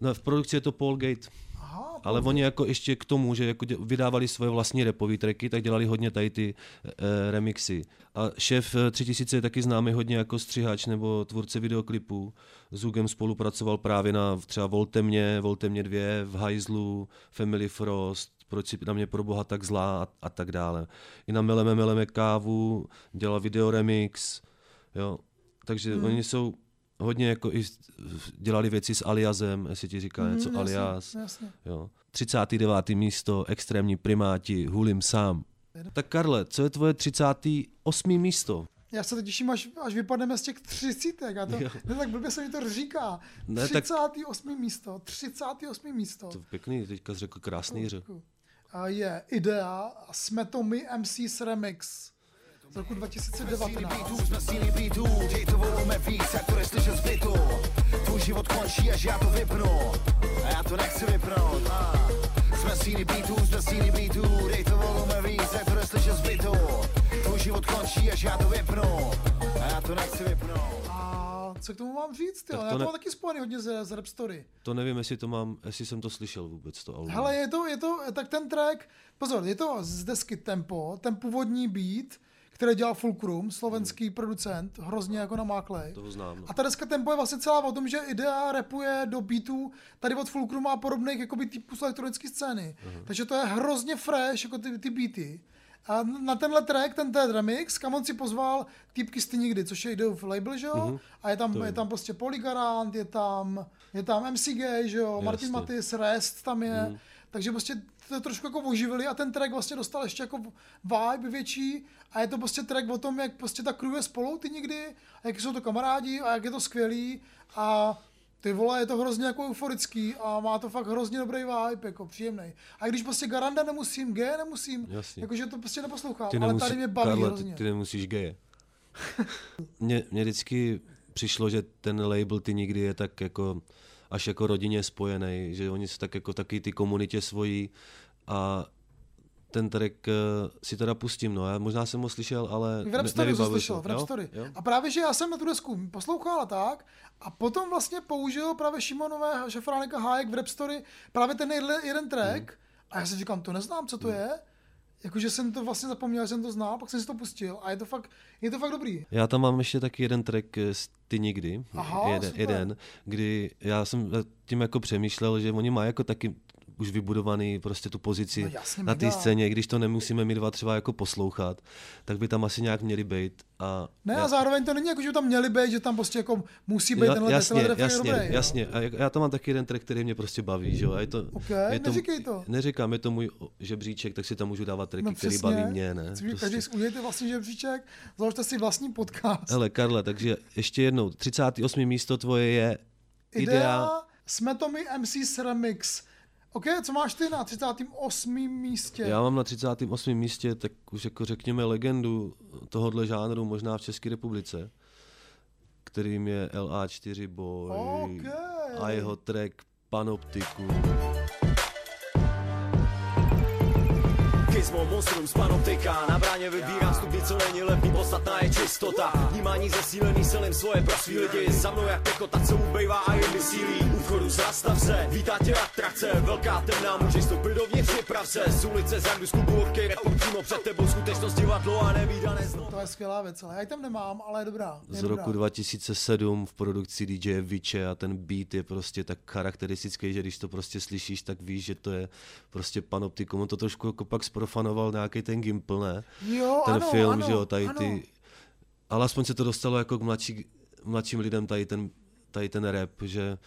No, v produkci je to Paul Gate. Aha, Ale oni jako ještě k tomu, že jako vydávali svoje vlastní repové tracky, tak dělali hodně tady ty e, remixy. A šéf eh, 3000 je taky známý hodně jako střihač nebo tvůrce videoklipů. S Hugem spolupracoval právě na třeba Volte mě, Volte mě 2, v Hajzlu, Family Frost, proč si na mě pro boha tak zlá a, a tak dále. I na Meleme Meleme kávu, dělal video remix, jo. Takže hmm. oni jsou hodně jako i dělali věci s Aliasem, jestli ti říká Mhm, něco jasně, Alias. jasně. Jo. 39. místo, extrémní primáti, hulím sám. Tak Karle, co je tvoje 38. místo? Já se teď těším, až, až vypadneme z těch třicítek. A to, Jo. ne, tak blbě se mi to říká. Ne, tak- 38. místo. 38. místo. To pěkný, teďka jsi řekl krásný řek. Je Idea a jsme to my MCs Remix z roku 2019. Jsme síly beatů, dej to volujeme víc, jak to slyšet z bytu. Tvůj život končí, až já to vypnu. A já to nechci vypnout. A. Jsme síly beatů, jsme síly beatů, dej to volujeme víc, jak to slyšet z bytu. Tvůj život končí, až já to vypnu. A já to nechci vypnout. A co k tomu mám říct? Tak Jo? to Já to ne- mám taky spojený hodně z, z Rap Story. To nevím, jestli to mám, jestli jsem to slyšel vůbec, to album. Hele, je to, je to, tak ten track, pozor, je to z desky Tempo, ten původní beat, který dělal Fulcrum, slovenský producent, hrozně jako namáklej. Toho znám. No. A ta deska Tempo je vlastně celá o tom, že Idea rapuje do beatů tady od Fulcruma a podobných jakoby typů z elektronické scény. Mhm. Takže to je hrozně fresh, jako ty, ty beaty. A na tenhle track, ten ten remix, kam on si pozval týpky z Ty nikdy, což je Ideov label, že jo? Mhm. A je tam, To je vím. tam prostě Polygarant, je tam, je tam MC Gay, že jo? Jasně. Martin Matis, Rest tam je. Mhm. Takže prostě to trošku jako oživili a ten track vlastně dostal ještě jako vibe větší a je to prostě track o tom, jak prostě ta crew je spolu ty nikdy a jak jsou to kamarádi a jak je to skvělý a ty vole, je to hrozně jako euforický a má to fakt hrozně dobrý vibe, jako příjemný. A když prostě Garanda nemusím, G nemusím, Jasně. jakože to prostě neposlouchám, Ty ale nemusí, tady mě baví Karle, hrozně. ty, ty nemusíš. Mně, mně vždycky přišlo, že ten label ty nikdy je tak jako až jako rodině spojený, že oni jsou tak jako taky ty komunitě svojí a ten track eh, si teda pustím, no, já možná jsem ho slyšel, ale V Rap Story to slyšel, v Rap? Story. Jo? A právě, že já jsem na tu desku poslouchal a tak, a potom vlastně použil právě Šimonové šefránika Hájek v Rap Story právě ten jeden, track Mhm. a já si říkám, to neznám, co to je. Jakože jsem to vlastně zapomněl, že jsem to znal, pak jsem si to pustil a je to fakt, je to fakt dobrý. Já tam mám ještě taky jeden track eh, z Ty nikdy, Aha, jeden, super. jeden, kdy já jsem nad tím jako přemýšlel, že oni mají jako taky už vybudovaný prostě tu pozici No jasně, na té scéně, i když to nemusíme my dva třeba jako poslouchat, tak by tam asi nějak měli být. A Ne, já, a zároveň to není jako, že by tam měli být, že tam prostě jako musí být Ja- tenhle, jasně, tenhle jasně, dobrý. no. jasně. A jak- já tam mám taky jeden track, který mě prostě baví, že jo. A je to, Ok, je to, neříkej to. Neříkám, je to můj žebříček, tak si tam můžu dávat tracky, No který baví mě, ne? Prostě. Každý vlastní žebříček, založte si vlastní podcast. Hele, Karle, takže ještě jednou, 38. místo tvoje je Idea, Idea jsme to my MC Remix. OK, co máš ty na 38. místě? Já mám na 38. místě, tak už jako řekněme legendu tohohle žánru možná v České republice, kterým je LA4 Boy Ok. a jeho track Panoptiku. Gizmo, monstrum, panoptika Na bráně vybírám stupni, co není levný Podstatná je čistota Vnímání zesílený silím svoje pro svý lidi Za mnou jak pekota, co ubejvá a jim vysílí U vchodu zastav se, vítá tě atrakce Velká temná, můžeš vstoupit dovnitř, připrav se Z ulice, z randu, z klubu, repu přímo před tebou Skutečnost divadlo a nevýdané znovu To je skvělá věc, ale já ji tam nemám, ale je dobrá. Je Z dobrá. roku 2007 v produkci DJ Viče a ten beat je prostě tak charakteristický, že když to prostě slyšíš, tak víš, že to je prostě panoptikum. On to trošku jako pak sprofanoval nějaký ten Gimple, ne? Jo, ten ano, film, ano, že jo, tady ano. ty... Ale aspoň se to dostalo jako k mladší, mladším lidem tady ten, tady ten rap, že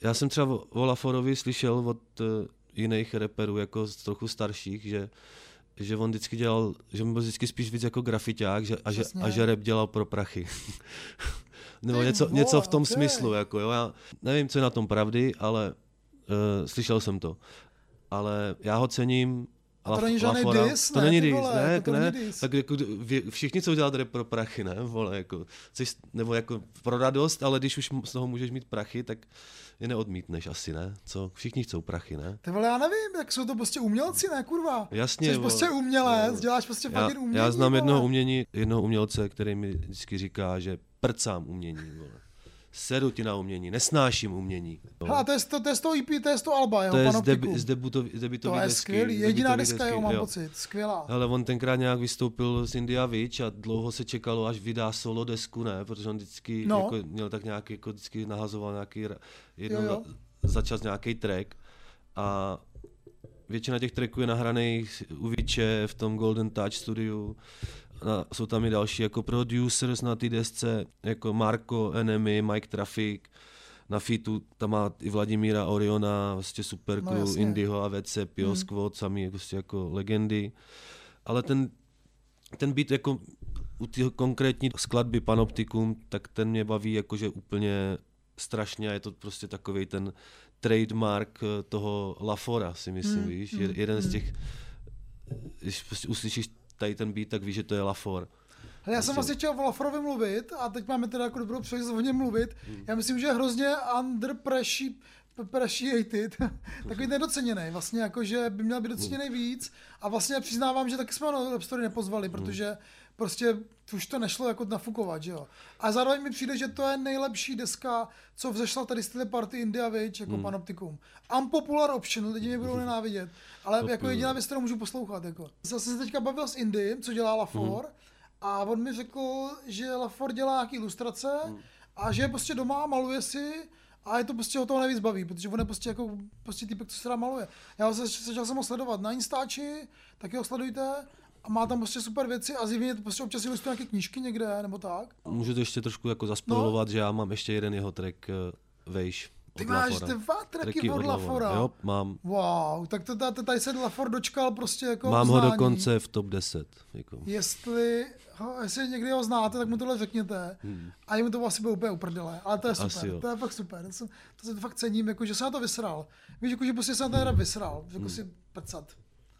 já jsem třeba o Laforovi slyšel od uh, jiných rapperů, jako z trochu starších, že že on vždycky dělal, že on byl vždycky spíš víc jako grafiťák že, a, že, Přesně. a že rap dělal pro prachy. Nebo Ty něco, vole, něco v tom okej. smyslu, jako jo, já nevím, co je na tom pravdy, ale uh, slyšel jsem to. Ale já ho cením, A to není žádný diss, to ne, není vole, ne, jako to ne, diss. tak jako všichni chcou dělat rap pro prachy, ne, vole, jako, chceš, nebo jako pro radost, ale když už z toho můžeš mít prachy, tak je neodmítneš asi, ne, co, všichni chcou prachy, ne. Ty vole, já nevím, jak jsou to prostě umělci, ne, kurva. Jasně, Jsi vole. prostě umělec, děláš prostě já, fucking umění, já znám vole. jednoho umění, jednoho umělce, který mi vždycky říká, že prcám umění, vole. Sedu ti na umění, nesnáším umění. no. Hele, to je, to, to je z toho EP, to je z toho Alba, jeho to je z, debi, z, debutový, z debutový To je desky, skvělý, jediná deska, jo, mám jo. pocit, skvělá. Ale on tenkrát nějak vystoupil z India Witch a dlouho se čekalo, až vydá solo desku, ne? Protože on vždycky No. jako, měl tak nějaký, jako vždycky nahazoval nějaký, jednou Jo, jo. Za, za čas nějaký track a většina těch tracků je nahraných u Witche v tom Golden Touch studiu. A jsou tam i další jako producers na té desce, jako Marco, Enemy, Mike Traffic. Na featu tam má i Vladimíra Oriona, vlastně Super No, jasně. Indiho a VC, Pio Hmm. Squad, sami prostě jako legendy. Ale ten, ten beat jako u té konkrétní skladby Panoptikum, tak ten mě baví jakože úplně strašně a je to prostě takový ten trademark eh, toho Lafora, si myslím, Hmm, víš, hmm, Je- jeden z hmm. těch, když prostě uslyšíš tady ten beat, tak víš, že to je Lafor. Hele, já jsem vlastně chtěl o Lafrovi mluvit a teď máme teda jako dobrou příležitost o něm mluvit. Hmm. Já myslím, že je hrozně underappreciated, takový nedoceněný, vlastně jako, že by měl být doceněný víc a vlastně přiznávám, že taky jsme ho na Rap Story nepozvali, protože prostě už to nešlo jako nafukovat, že jo. A zároveň mi přijde, že to je nejlepší deska, co vzešla tady z téhle party India Witch, jako Hmm. Panoptikum. Unpopular option, lidi mě budou nenávidět, ale To jako jediná věc, kterou můžu poslouchat, jako. Zase se teďka bavil s Indym, co dělá LaFor, a on mi řekl, že LaFor dělá nějaký ilustrace a že je prostě doma, maluje si a je to prostě ho toho nejvíc baví, protože on je prostě jako prostě typek, co se rád maluje. Já se, začal jsem ho sledovat na Instači, taky ho sledujte a má tam prostě super věci a zjevně prostě občas ilustruje nějaké knížky někde nebo tak. Můžu to ještě trošku jako zaspoilovat, že já mám ještě jeden jeho track uh, Vejš. Ty od máš Lafora. dva tracky od Lafora. Jo, mám. Wow, tak to, to, tady se LaFor dočkal prostě jako mám ho uznání. dokonce v top 10. Jako. Jestli, ho, jestli někdy ho znáte, tak mu tohle řekněte. Hmm. A jemu to asi bylo úplně uprdele, ale to je Asi super, jo. to je fakt super, to, jsem, to se fakt cením, jako, že se na to vysral. Víš, jako, že prostě se na ten rap vysral, jako Hmm. si prcat.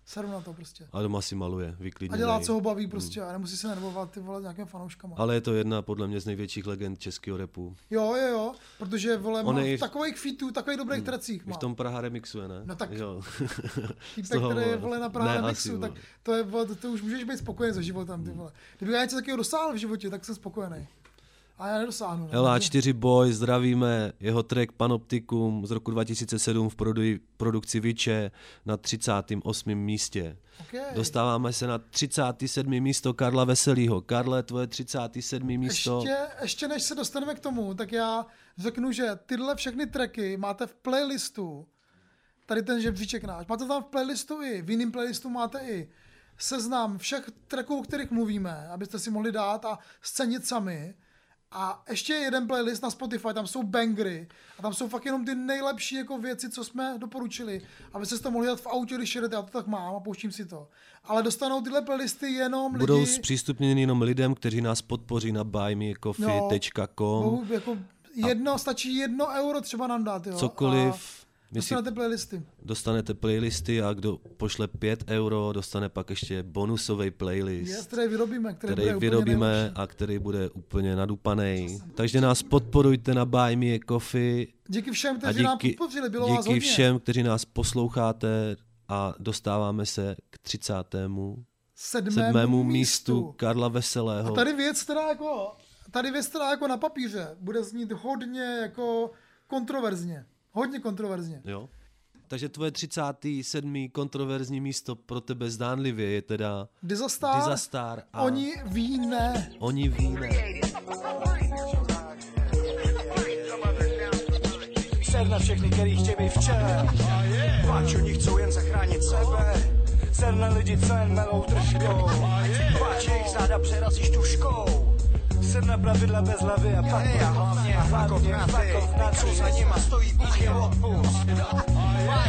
Seru na to prostě. A doma si maluje, A vyklidněný. dělá, co ho baví prostě a nemusí se nervovat ty vole nějakým fanouškama. Ale je to jedna podle mě z největších legend českého repu. Jo, jo, jo, protože vole, On má v takových featů, takových dobrých tracích I má. v tom Praha remixuje, ne? No tak jo. Týpek, toho, který je vole. na Praha Ne, remixu, asi, tak to, je, vole, to, to, už můžeš být spokojený se životem, ty vole. Kdyby já něco takového dosáhl v životě, tak jsem spokojený. A já nedosáhnu. ne? LA4 Boy, zdravíme, jeho track Panoptikum z roku 2007 v produ- produkci Viče na 38. místě. Okay. Dostáváme se na 37. místo Karla Veselýho. Karle, tvoje 37. místo. Ještě, ještě než se dostaneme k tomu, tak já řeknu, že tyhle všechny tracky máte v playlistu, tady ten žebříček náš, máte tam v playlistu i, v jiném playlistu máte i seznam všech tracků, o kterých mluvíme, abyste si mohli dát a scenit sami. A ještě jeden playlist na Spotify, tam jsou bangry a tam jsou fakt jenom ty nejlepší jako věci, co jsme doporučili, abyste si to mohli dát v autě, když jedete, já to tak mám a pouštím si to. Ale dostanou tyhle playlisty jenom Budou lidi... zpřístupněny jenom lidem, kteří nás podpoří na buymeacoffee.com. Mohu jako jedno, stačí jedno euro třeba nám dát, jo. Cokoliv. A My si dostanete playlisty. dostanete playlisty a kdo pošle 5 euro, dostane pak ještě bonusový playlist. Yes, který vyrobíme, který, který bude vyrobíme nejlepší. a který bude úplně nadupaný. Takže nás podporujte na Buy Me a Coffee. Díky všem, kteří nám podpořili, bylo díky vás hodně. všem, kteří nás posloucháte a dostáváme se k 30. Sedmému, sedmému místu místu. Karla Veselého. A tady věc, která jako, tady věc, která jako na papíře bude znít hodně jako kontroverzně. Hodně kontroverzně. Jo. Takže tvoje 37. kontroverzní místo pro tebe zdánlivě je teda Dizastar, Dizastar a Oni ví ne. Oni ví ne. Ser na všechny, který chtějí být v čele. Pač oni chcou jen zachránit sebe. Ser na lidi, co jen melou držkou. Pač jejich záda přerazíš tuškou. Ser na pravidla bez hlavy a pak a hlavně fakov na co za nima stojí úchy odpust.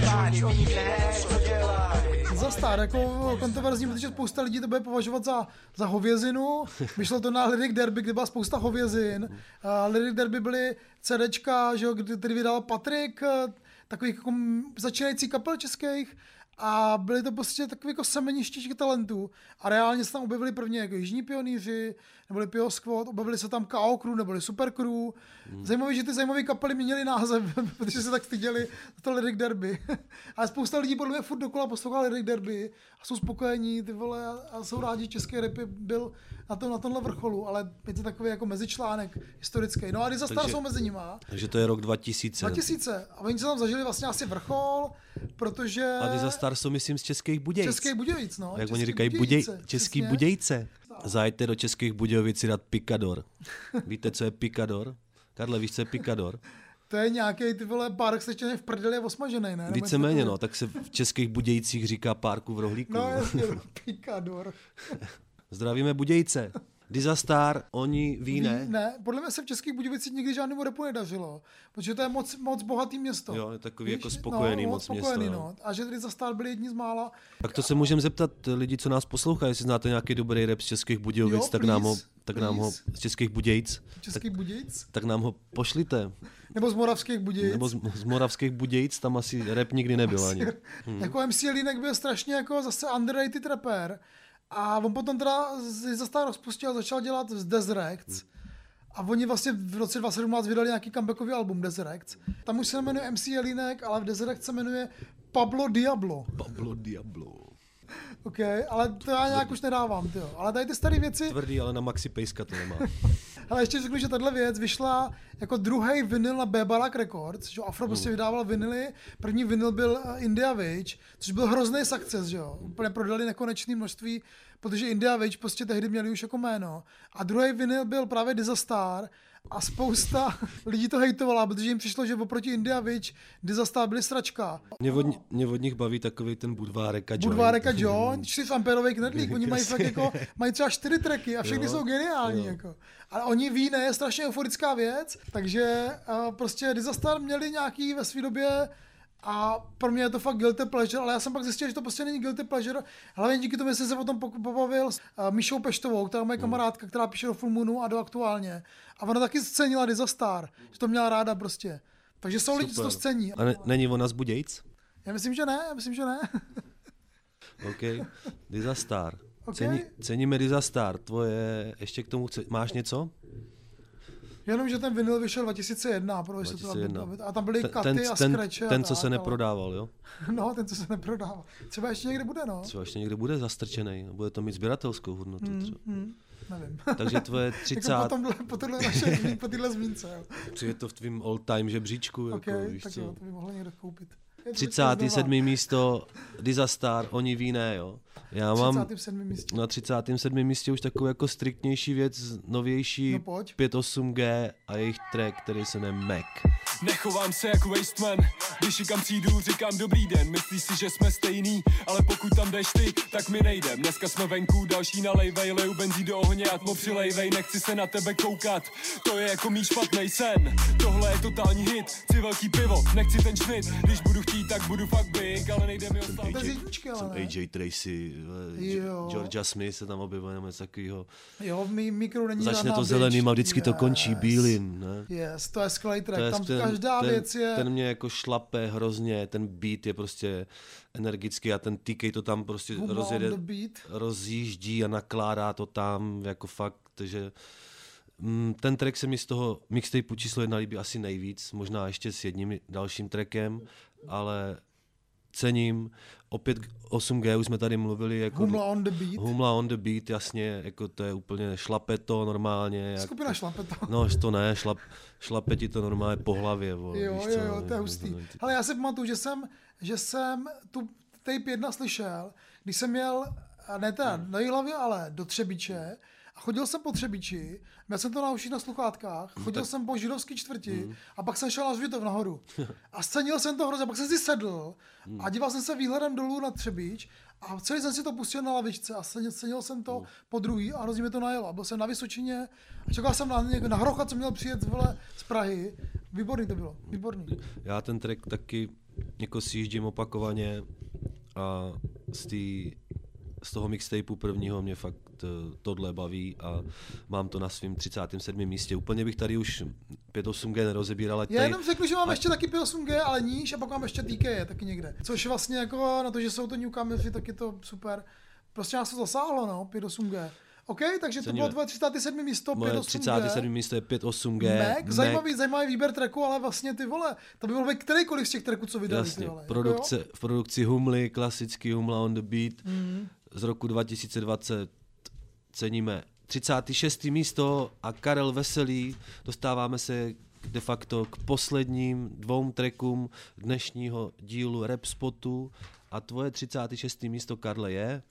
Pač oni ne, co dělají. Za star, jako kontroverzní, protože spousta lidí to bude považovat za, za hovězinu. Vyšlo to na Lyric Derby, kde byla spousta hovězin. Uh, Lyric Derby byly CDčka, že jo, kdy, který vydal Patrik, eh, takových jako začínající kapel českých. A byly to prostě takové jako semeniště těch talentů. A reálně se tam objevili první jako Jižní pionýři, neboli Pio Squad, objevili se tam KO Crew, neboli Super Crew. Hmm. Zajímavé, že ty zajímavé kapely měnily název, protože se tak styděli za to Lyric Derby. Ale spousta lidí podle mě furt dokola poslouchá Lyric Derby a jsou spokojení, ty vole, a- a jsou rádi, že český rap byl na, to, na tomhle vrcholu, ale je to takový jako mezičlánek historický. No a Dizastar Takže- jsou mezi nima. Takže to je rok 2000. 2000. A oni se tam zažili vlastně asi vrchol, protože... A Dizastar jsou, myslím, z Českých Budějic. Českých Budějic, no. Jak Český oni říkají, Buděj, Český přesně. Budějce. Zajďte do Českých Budějovic si dát Picador. Víte, co je Picador? Karle, víš, co je Picador? To je nějaký ty vole párek slečený v prdeli a osmažený, ne? Víceméně, no, tak se v Českých Budějcích říká párku v rohlíku. No jasně, pikador. Zdravíme Budějce. Dizastar, oni ví ne. ne, podle mě se v Českých Budějovicích nikdy žádnému repu nedařilo, protože to je moc, moc bohatý město. Jo, je takový jako spokojený no, moc spokojený, město, no. A že stát byli jedni z mála. Tak to se můžeme zeptat lidí, co nás poslouchají, jestli znáte nějaký dobrý rap z Českých Budějovic, Jo, tak, nám ho, please, tak nám ho, please. z Českých Budějc, Českých Budějic? tak nám ho pošlite. Nebo z Moravských Budějic? Nebo z, z Moravských Budějic, tam asi rap nikdy nebyl ani. Hmm. Jako MC Línek byl strašně jako zase underrated rapper. A on potom teda z- za stát rozpustil a začal dělat z Deserects. A oni vlastně v roce 2017 vydali nějaký comebackový album Deserects. Tam už se jmenuje MC Jelínek, ale v Deserects se jmenuje Pablo Diablo. Pablo Diablo. OK, ale to já nějak už nedávám, tyjo. Ale tady ty staré věci, Tvrdý, ale na Maxi Pejska to nemá. ale ještě řeknu, že tahle věc vyšla jako druhý vinyl na Bebarak Records, že jo, Afro prostě vydával vinyly. První vinyl byl eh, India Wage, což byl hrozný success, že jo. Úplně prodali nekonečné množství, protože India Wage prostě tehdy měli už jako jméno. A druhý vinyl byl právě Dizastar a spousta lidí to hejtovala, protože jim přišlo, že oproti India Wage Dizastar byli sračka. Mě od, mě od nich baví takový ten Budvárek a Joint. Budvárek a John, 4 amperový knedlík, oni mají fakt jako, mají třeba čtyři tracky a všechny Jo, jsou geniální. jo. Jako. Ale oni ví, ne, je strašně euforická věc, takže uh, prostě Disaster měli nějaký ve své době a pro mě je to fakt guilty pleasure, ale já jsem pak zjistil, že to prostě není guilty pleasure. Hlavně díky tomu, že jsem se o tom pobavil s uh, Míšou Peštovou, která je moje kamarádka, která píše do Full Moonu a do Aktuálně. A ona taky scenila Disaster, že to měla ráda prostě. Takže jsou lidi, co to scení. A ne, není ona z Budějc? Já myslím, že ne, já myslím, že ne. OK. Dizastar. OK. Cení, ceníme Dizastar. Tvoje, ještě k tomu chce, máš něco? Jenom, že ten vinyl vyšel 2001, protože se to 2001. A tam byly Ten- katy ten, a ten, skreče. a ten, co tak, se neprodával, jo? No, ten, co se neprodával. Třeba ještě někde bude, no. Třeba ještě někde bude zastrčený, bude to mít sběratelskou hodnotu. Hmm, Třeba. hmm, nevím. Takže tvoje 30 jako po, tomhle, po, tohle naše, po téhle zmínce, jo. je to v tvým all-time žebříčku, OK, jako, víš tak co. jo, to by mohlo někdo koupit. Je to 37. znova. místo Dizastar, oni ví ne, jo. Já mám 37. místě. na 37. místě už takovou jako striktnější věc, novější No pojď. 58G a jejich track, který se jmenuje Mac. Nechovám se jako wasteman, když kam přijdu, říkám dobrý den, myslíš si, že jsme stejný, ale pokud tam jdeš ty, tak mi nejdem. Dneska jsme venku, další nalejvej, leju benzí do ohně, atmo přilejvej, nechci se na tebe koukat, to je jako mý špatnej sen. Tohle je totální hit, chci velký pivo, nechci ten šnit, když budu chtít, tak budu fakt big, ale nejde mi o Jsem. AJ Tracy, eh, Jo. Georgia Smith se tam objevuje, nebo něco takového. Jo, v mý mikro není Začne to zeleným a vždycky to Yes. končí bílým, ne? Yes, to je skvělý track, To je tam ten, každá ten, věc je... Ten mě jako šlape hrozně, ten beat je prostě energický a ten TK to tam prostě on rozjede, rozjíždí a nakládá to tam jako fakt, takže mm, ten track se mi z toho mixtapeu číslo jedna líbí asi nejvíc, možná ještě s jedním dalším trackem, ale cením. Opět 8G, už jsme tady mluvili. Jako Humla on the beat. Humla on the beat, jasně, jako to je úplně šlape to normálně. Jak, Skupina šlape to. No, to ne, šlap, šlape ti to normálně po hlavě. Vole, Jo, víš jo, jo, to je jako hustý. Ale já si pamatuju, že jsem, že jsem tu tape jedna slyšel, když jsem měl, ne teda Hmm. na hlavě, ale do Třebíče, a chodil jsem po Třebíči, měl jsem to na uších na sluchátkách, chodil Hmm, tak- jsem po židovský čtvrti Hmm. a pak jsem šel na Žvitov nahoru. A scenil jsem to hrozně, pak jsem si sedl Hmm. a díval jsem se výhledem dolů na Třebíč a celý jsem si to pustil na lavičce a scenil, scenil jsem to po druhý a hrozně mi to najelo. A byl jsem na Vysočině a čekal jsem na, na Hrocha, co měl přijet vole, z Prahy. Výborný to bylo, výborný. Já ten track taky jako sjíždím opakovaně a z, tý, z toho mixtapeu prvního mě fakt eh, tohle baví a mám to na svém 37. místě. Úplně bych tady už 5.8G nerozebíral. ať Já tady- jenom řeknu, že mám ať- ještě taky 8G, ale níž a pak mám ještě TK taky někde. Což vlastně jako na to, že jsou to newcomeři, tak je to super. Prostě nás to zasáhlo, no, 8G. OK, takže to Ceníme. bylo tvoje 37. místo, 5 Moje 8G. 37. místo je 5.8G. Mac, zajímavý, zajímavý výběr tracku, ale vlastně ty vole, to by byl ve kterýkoliv z těch tracků, co vydali. Jasně, ty vole. Jako produkce, jo? v produkci Humly, klasický Humla on the beat Mhm. Z roku 2020 ceníme 36. místo a Karel Veselý, dostáváme se de facto k posledním dvou trackům dnešního dílu Rap Spotu a tvoje 36. místo, Karle, je?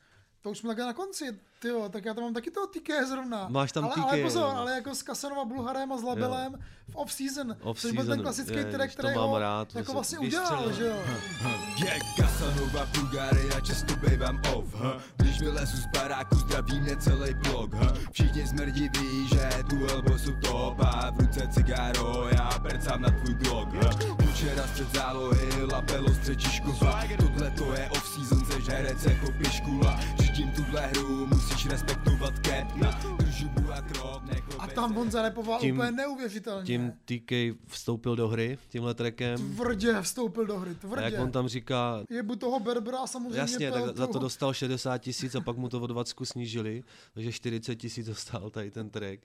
To už jsme na konci, tyjo, tak já tam mám taky toho TK zrovna. Máš tam ale, TK, ale pozor, jo. ale jako s Kasanova Bulharem a s Labelem v off-season, Off což byl ten season, klasický je, track, který mám ho rád, jako vlastně udělal, že jo. Je Casanova Bulgária, často bejvám off, ha? Když vylezu z baráku, zdraví mě celý blok, ha? Všichni smrdí ví, že tu elbo jsou top a v ruce cigáro, já percám na tvůj blog, ha? Včera střed zálohy, lapelo střed Žižkova, tohle to je off-season, seš herec jako piškula, řídím tuhle hru, musíš respektovat Kepna, držu a krok, A tam on zarepoval Tím- úplně neuvěřitelně. Tím TK vstoupil do hry tímhle trackem. Tvrdě vstoupil do hry, A tvrdě. jak on tam říká, Jebu toho Berbera a samozřejmě Jasně, tak za to dostal 60 tisíc a pak mu to o 20 snížili, takže 40 tisíc dostal tady ten track.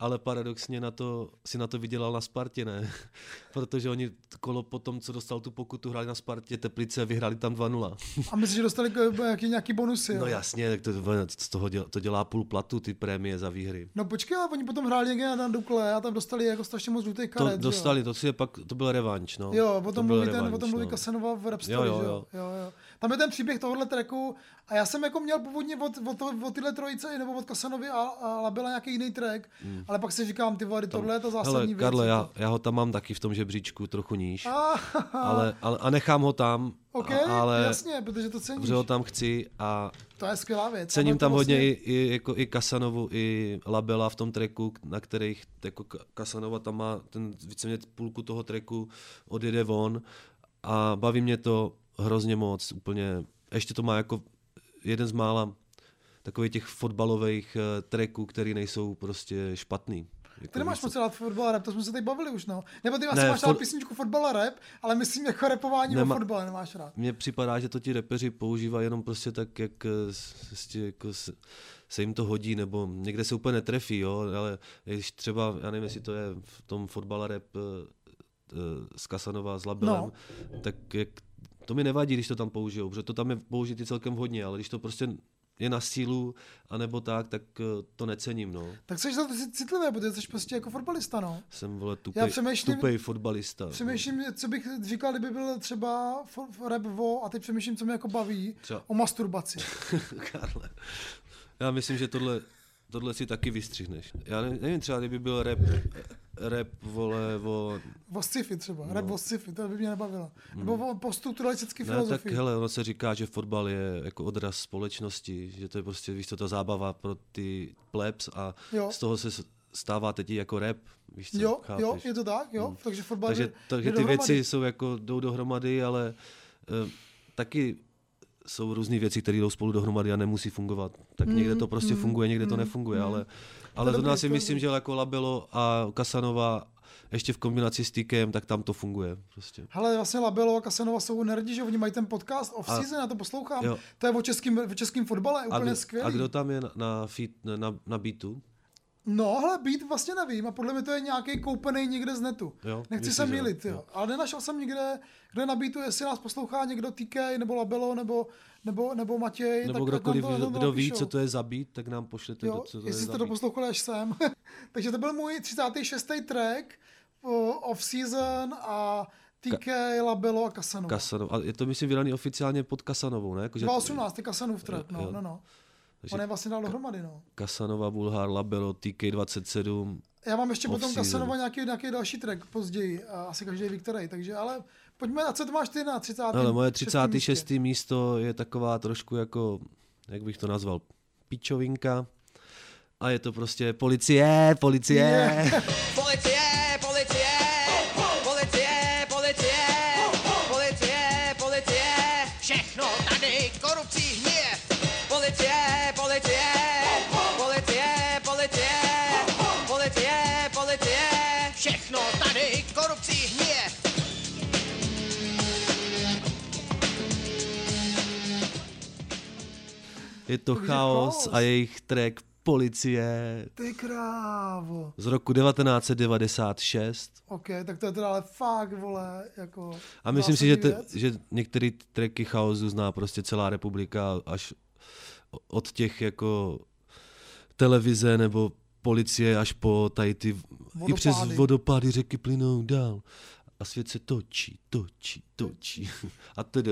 Ale paradoxně na to, si na to vydělal na Spartě, ne? Protože oni kolo po tom, co dostal tu pokutu, hráli na Spartě Teplice, vyhráli tam 2-0. A myslíš, že dostali nějaký, nějaký bonusy, jo? No jasně, tak to, z toho dělá, to dělá půl platu, ty prémie za výhry. No počkej, ale oni potom hráli někde na Dukle a tam dostali jako strašně moc žlutých To karet, že dostali, to si je pak, to byl revanš, no. Jo, o To tom byl mluví, ten, o revanš, tom mluví no. Kasanova v Rap Jo, Story, jo, že jo. jo, jo. Tam je ten příběh tohohle tracku a já jsem jako měl původně od, od, toho, od tyhle trojice nebo od Kasanovy a, a Labela nějaký jiný track, Hmm. ale pak si říkám, ty vole, tohle je to zásadní Hele, věc. Karle, jako. já, já ho tam mám taky v tom žebříčku trochu níž, Ah, ale, ale, a nechám ho tam, OK, a, ale jasně, protože to ceníš. protože ho tam chci a To je skvělá věc. Cením to tam hodně vlastně- i, i, jako i Kasanovu, i Labela v tom tracku, na kterých jako Ka- Kasanova tam má ten víceméně půlku toho tracku odjede von a baví mě to hrozně moc, úplně, ještě to má jako jeden z mála takových těch fotbalových uh, tracků, který nejsou prostě špatný. Jako Ty nemáš moc rád fotbal a rap, to jsme se tady bavili už, no. Nebo ty asi Ne, máš rád fot- písničku fotbal a rap, ale myslím jako repování Nemá- o fotbale nemáš rád. Mně připadá, že to ti repeři používají jenom prostě tak, jak eh, prostě jako se, se jim to hodí, nebo někde se úplně netrefí, jo, ale když třeba, já nevím, jestli to je v tom fotbale rap eh, eh, z Kasanova s Labelem, No. tak jak, to mi nevadí, když to tam použijou, protože to tam je použitý celkem hodně, ale když to prostě je na sílu, anebo tak, tak eh, to necením, no. Tak jsi za to citlivé, protože jsi prostě jako fotbalista, no. Jsem, vole, Já tupej, přemýšlím- tupej fotbalista. Přemýšlím, co bych říkal, kdyby byl třeba rap o, a teď přemýšlím, co mě jako baví, Třeba- o masturbaci. Karle. Já myslím, že tohle, tohle si taky vystřihneš. Já ne- nevím, třeba kdyby byl rap, rap vole, o... O sci-fi třeba, No. rap o sci-fi, to by mě nebavilo. Nebo o poststrukturalistické Ne, tak filozofii. hele, ono se říká, že fotbal je jako odraz společnosti, že to je prostě, víš co, ta zábava pro ty plebs a Jo. z toho se stává teď jako rap, víš co, Jo, chápeš? jo, je to tak, jo, takže fotbal Takže, jde- takže jde ty dohromady. věci jsou jako, jdou dohromady, ale uh, taky jsou různé věci, které jdou spolu dohromady a nemusí fungovat. Tak Mm, někde to prostě mm, funguje, někde to mm, nefunguje, mm. ale, To ale dobrý, si myslím, že jako Labelo a Kasanova ještě v kombinaci s Týkem, tak tam to funguje prostě. Hele, vlastně Labelo a Kasanova jsou nerdi, že oni mají ten podcast off A- season, já to poslouchám. jo. To je o českým, o českým fotbale, A, úplně kdo- skvělý. a kdo tam je na, na, feed, na, na beatu? No, hele, beat vlastně nevím a podle mě to je nějaký koupený někde z netu. Jo, Nechci se že mýlit, jo. Jo. Ale nenašel jsem nikde, kde na beatu, jestli nás poslouchá někdo TK, nebo Labelo, nebo, nebo, nebo Matěj. Nebo tak kdokoliv, to- kdo, kdo ví, co to je za beat, tak nám pošlete, Jo, do, co to je jestli za jste to poslouchali až sem. Takže to byl můj 36. track, off-season a TK, Labelo a Casanova. Kasanov. A je to, myslím, vydaný oficiálně pod Kasanovou, ne? Jako, že- 2018, je Kasanův track, no, Jo. no, no. Takže- On je vlastně dal dohromady, no. Kasanova, Bulhar, Labelo, TK27. Já mám ještě potom. Kasanova nějaký, nějaký další track později, a asi každý ví, který, takže ale pojďme, a co to máš ty na 30. Ale moje šestém 36. místě? místo je taková trošku jako, jak bych to nazval, pičovinka. A je to prostě policie, policie. Yeah. Policie, policie, Je to Takže chaos chaos. a jejich track Policie Ty krávo. z roku 1996. OK, tak to je teda ale fakt, vole, jako... A myslím si, že, te, že některé tracky chaosu zná prostě celá republika až od těch jako televize nebo policie až po tady ty, i přes Vodopády. vodopády řeky plynou dál. A svět se točí, točí, točí. A tedy.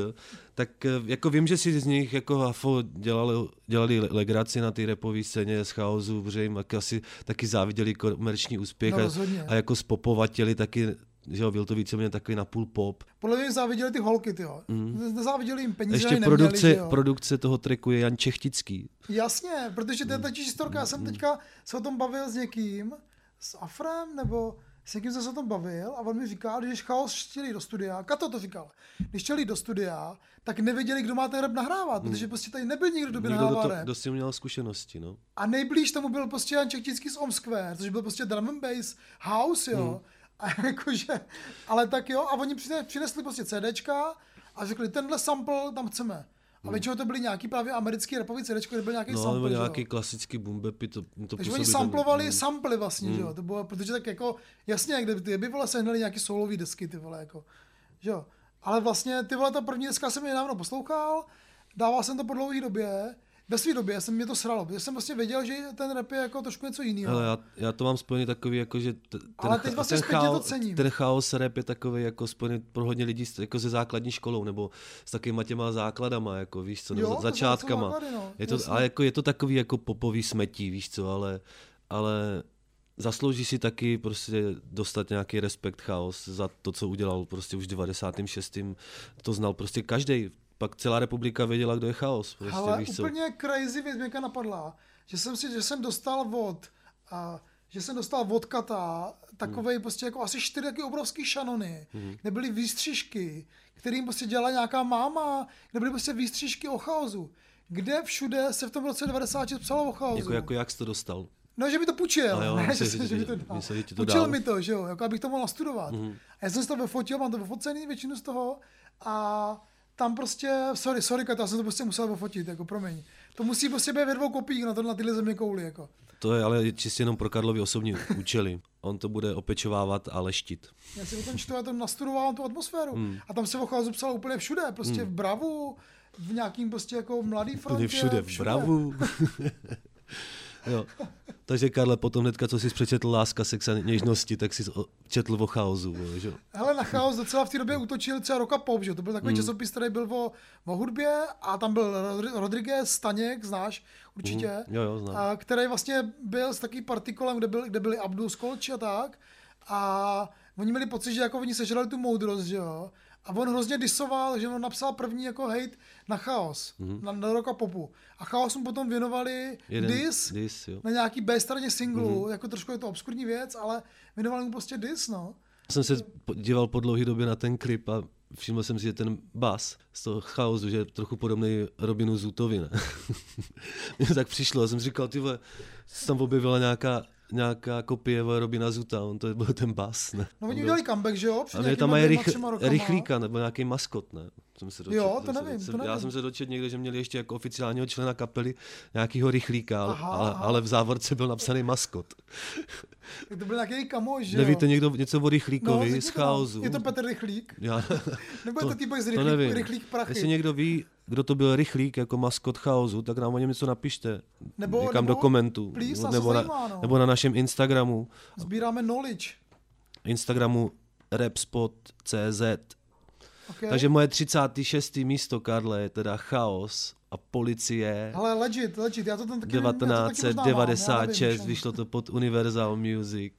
Tak eh, jako vím, že si z nich jako Hafo dělali, dělali le- legraci na té repové scéně z chaosu, protože jim asi taky záviděli komerční úspěch No, a, rozhodně. a, jako spopovatěli taky, že jo, byl to víceméně takový napůl pop. Podle mě záviděli ty holky, ty jo. Mm. Nezáviděli jim peníze, Ještě neměli, produkce, že jo. produkce toho tracku je Jan Čechtický. Jasně, protože to je totiž historka. Já jsem teďka se o tom bavil s někým, s Afrem, nebo s někým jsem se o tom bavil a on mi říkal, že když Chaos chtěli do studia, Kato to říkal, když chtěli do studia, tak nevěděli, kdo má ten rap nahrávat, Hmm. protože prostě tady nebyl nikdo, kdo by Někdo, kdo, nahrával to, rap. kdo měl zkušenosti, no. A nejblíž tomu byl prostě Jan Čechtický z Om Square, což byl prostě drum and bass house, jo. Hmm. A jakože, ale tak jo, a oni přine- přinesli prostě CDčka a řekli, tenhle sample tam chceme. A většinou to byly nějaký právě americký rapový CDčko, kde byl nějaký. No, sample, nebo že jo. nějaký klasický boombapy, to, to Takže oni samplovali mm. samply vlastně, Mm. že jo, to bylo, protože tak jako, jasně, kde ty by vole sehnali nějaký soulový desky, ty vole, jako, že jo. Ale vlastně ty vole, ta první deska jsem nedávno poslouchal, dával jsem to po dlouhé době, ve své době jsem mě to sralo, protože jsem vlastně věděl, že ten rap je jako trošku něco jiného. Ale já, já to mám spojený takový, jako, že t- ten, Ale teď vlastně ten, zpětně to cením. ten chaos rap je takový jako spojený pro hodně lidí s- jako se základní školou, nebo s takovýma těma základama, jako víš co, nebo Jo, začátkama. základy, no, je to, jasně. ale jako, je to takový jako popový smetí, víš co, ale, ale zaslouží si taky prostě dostat nějaký respekt chaos za to, co udělal prostě už v 96. To znal prostě každý. Pak celá republika věděla, kdo je chaos. Prostě, Ale víš co. úplně crazy věc mě napadla, že jsem si, že jsem dostal od, a, že jsem dostal od Kata takovej Hmm. prostě jako asi čtyři taky obrovský šanony, Mhm. kde byly výstřižky, kterým prostě dělala nějaká máma, kde byly prostě výstřižky o chaosu. Kde všude se v tom roce 96 psalo o chaosu? Jako, jako jak jsi to dostal? No, že mi to půjčil. A jo, ne, myslel, že, že- že, mi to že- dal. myslel, že ti to Půjčil mi to, že jo, jako abych to mohl nastudovat. Mhm. A já jsem si to vyfotil, mám to vyfocený většinu z toho a tam prostě, sorry, sorry, Kata, já jsem to prostě musel vyfotit, jako promiň. To musí prostě být ve dvou kopiích na, to, na tyhle země kouli, jako. To je ale čistě jenom pro Karlovy osobní účely. On to bude opečovávat a leštit. Já si o tom čtu, já to nastudovávám tu atmosféru. Hmm. A tam se o chaosu psalo úplně všude, prostě Hmm. v Bravu, v nějakým prostě jako mladý frontě. Úplně všude, v bravu. jo. Takže Karle, potom hnedka, co jsi přečetl Láska, sex a něžnosti, tak jsi četl o chaosu. že? jo? Hele, na chaos docela v té době útočil třeba Roka Pop, že? jo? To byl takový Mm. časopis, který byl o, o hudbě a tam byl Rodri- Rodriguez, Staněk, znáš určitě. Mhm. Jo, jo, znám. A, který vlastně byl s takovým partikolem, kde, byl, kde byli Abdul Skolči a tak. A oni měli pocit, že jako oni sežrali tu moudrost, že jo. A on hrozně disoval, že on napsal první jako hate na chaos, Mhm. na, na Roka Popu. A chaos mu potom věnovali Jeden dis, dis, jo. na nějaký B straně singlu, Mhm. jako trošku je to obskurní věc, ale věnovali mu prostě dis, no. jsem se díval po dlouhé době na ten klip a všiml jsem si, že ten bas z toho chaosu, že je trochu podobný Robinu Zutovi, ne? Mně tak přišlo, já jsem říkal, ty vole, tam objevila nějaká nějaká kopie Robina Zuta, on to byl ten bas, ne? No oni On udělali comeback, že jo? Před a nějakýma tam mají rych, rychlíka, nebo nějaký maskot, ne? Jsem se dočet, Jo, to jsem se- nevím, jsem, to nevím. Já jsem se dočet někde, že měli ještě jako oficiálního člena kapely nějakýho rychlíka, ale, Aha, ale, aha. ale v závorce byl napsaný maskot. Tak to byl nějaký kamoš, že Nevíte jo? někdo něco o rychlíkovi řekni z to chaosu? Je to Petr Rychlík? Já, Nebo je to týpek z to rychlík- nevím. rychlík prachy? Jestli někdo ví, kdo to byl rychlík jako maskot chaosu, tak nám o něm něco napište. Nebo- někam nebo- do komentů. please, nebo, na, zajímá, no. nebo na našem Instagramu. Sbíráme knowledge. Instagramu repspot.cz Okay. Takže moje 36. místo, Karle, je teda chaos a policie. Ale legit, legit, já to tam taky, já to taky možná mám, já 1996 nevím, vyšlo to pod Universal Music.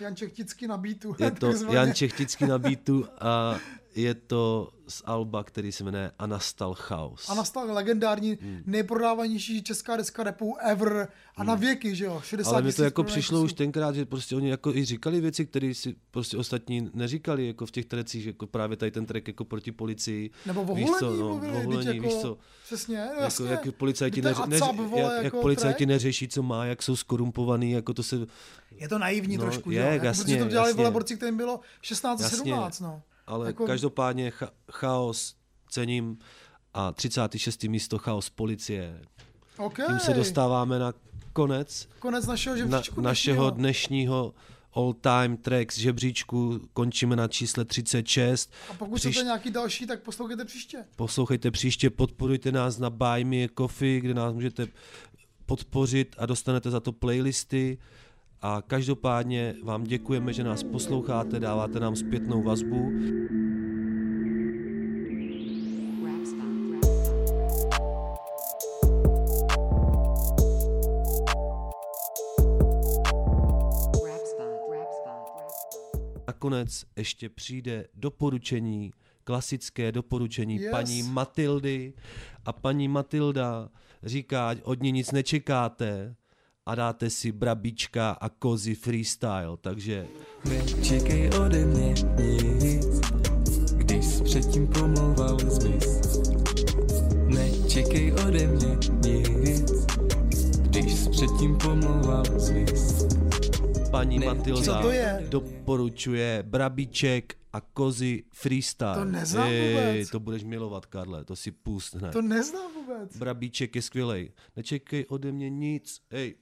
Jan Čechtický na beatu. Je to. Jan Čechtický na beatu a je to z Alba, který se jmenuje A nastal chaos. A nastal legendární, Hmm. nejprodávanější česká deska repu ever a na věky, že jo, 60 Ale mi to jako přišlo kusů. už tenkrát, že prostě oni jako i říkali věci, které si prostě ostatní neříkali, jako v těch trecích, jako právě tady ten track jako proti policii. Nebo o víš co, no, mluvili, hulení, jako, víš co, Přesně, no jako, jasně. jak policajti, Víte, neři, a neři, cap, vole, jak, jak jako policajti track? neřeší, co má, jak jsou skorumpovaný, jako to se... Je to naivní No, trošku, je, že jo? Jako, jasně, protože to dělali jasně. veleborci, kterým bylo 16 Jasně, 17, no. Ale Jako- každopádně cha- chaos cením a 36. místo chaos policie. OK. Tím se dostáváme na konec Konec našeho na, našeho dnešního. dnešního all-time tracks žebříčku. Končíme na čísle 36. A pokud Příš- chcete nějaký další, tak poslouchejte příště. Poslouchejte příště, podporujte nás na Buy Me a Coffee, kde nás můžete podpořit a dostanete za to playlisty. A každopádně vám děkujeme, že nás posloucháte, dáváte nám zpětnou vazbu. Nakonec ještě přijde doporučení, klasické doporučení Yes. paní Matildy a paní Matilda říká, od ní nic nečekáte a dáte si brabička a kozy freestyle, takže Nečekej ode mě nic, když jsi předtím promlouval zmiz. Nečekej ode mě nic, když jsi předtím pomlouval zmiz. paní Ne, Matilda to je? doporučuje brabiček a kozy freestyle. To neznám vůbec. to budeš milovat, Karle, to si pust hned. To neznám vůbec. Brabíček je skvělej. Nečekej ode mě nic. Ej,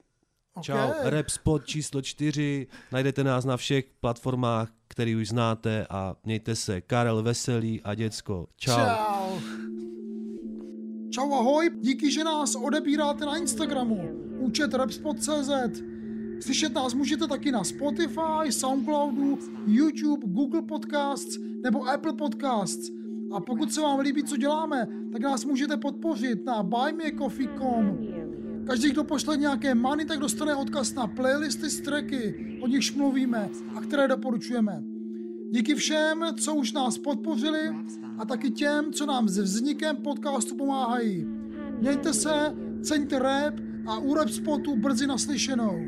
Ok. čau. Rap spot číslo čtyři. Najdete nás na všech platformách, který už znáte a mějte se. Karel Veselý a děcko. Čau. Čau. Čau ahoj, díky, že nás odebíráte na Instagramu. Účet repspot.cz Slyšet nás můžete taky na Spotify, Soundcloudu, YouTube, Google Podcasts nebo Apple Podcasts. A pokud se vám líbí, co děláme, tak nás můžete podpořit na buymeacoffee.com. Každý, kdo pošle nějaké money, tak dostane odkaz na playlisty z tracky, o nichž mluvíme a které doporučujeme. Díky všem, co už nás podpořili a taky těm, co nám se vznikem podcastu pomáhají. Mějte se, ceňte rap a u rap spotu brzy naslyšenou.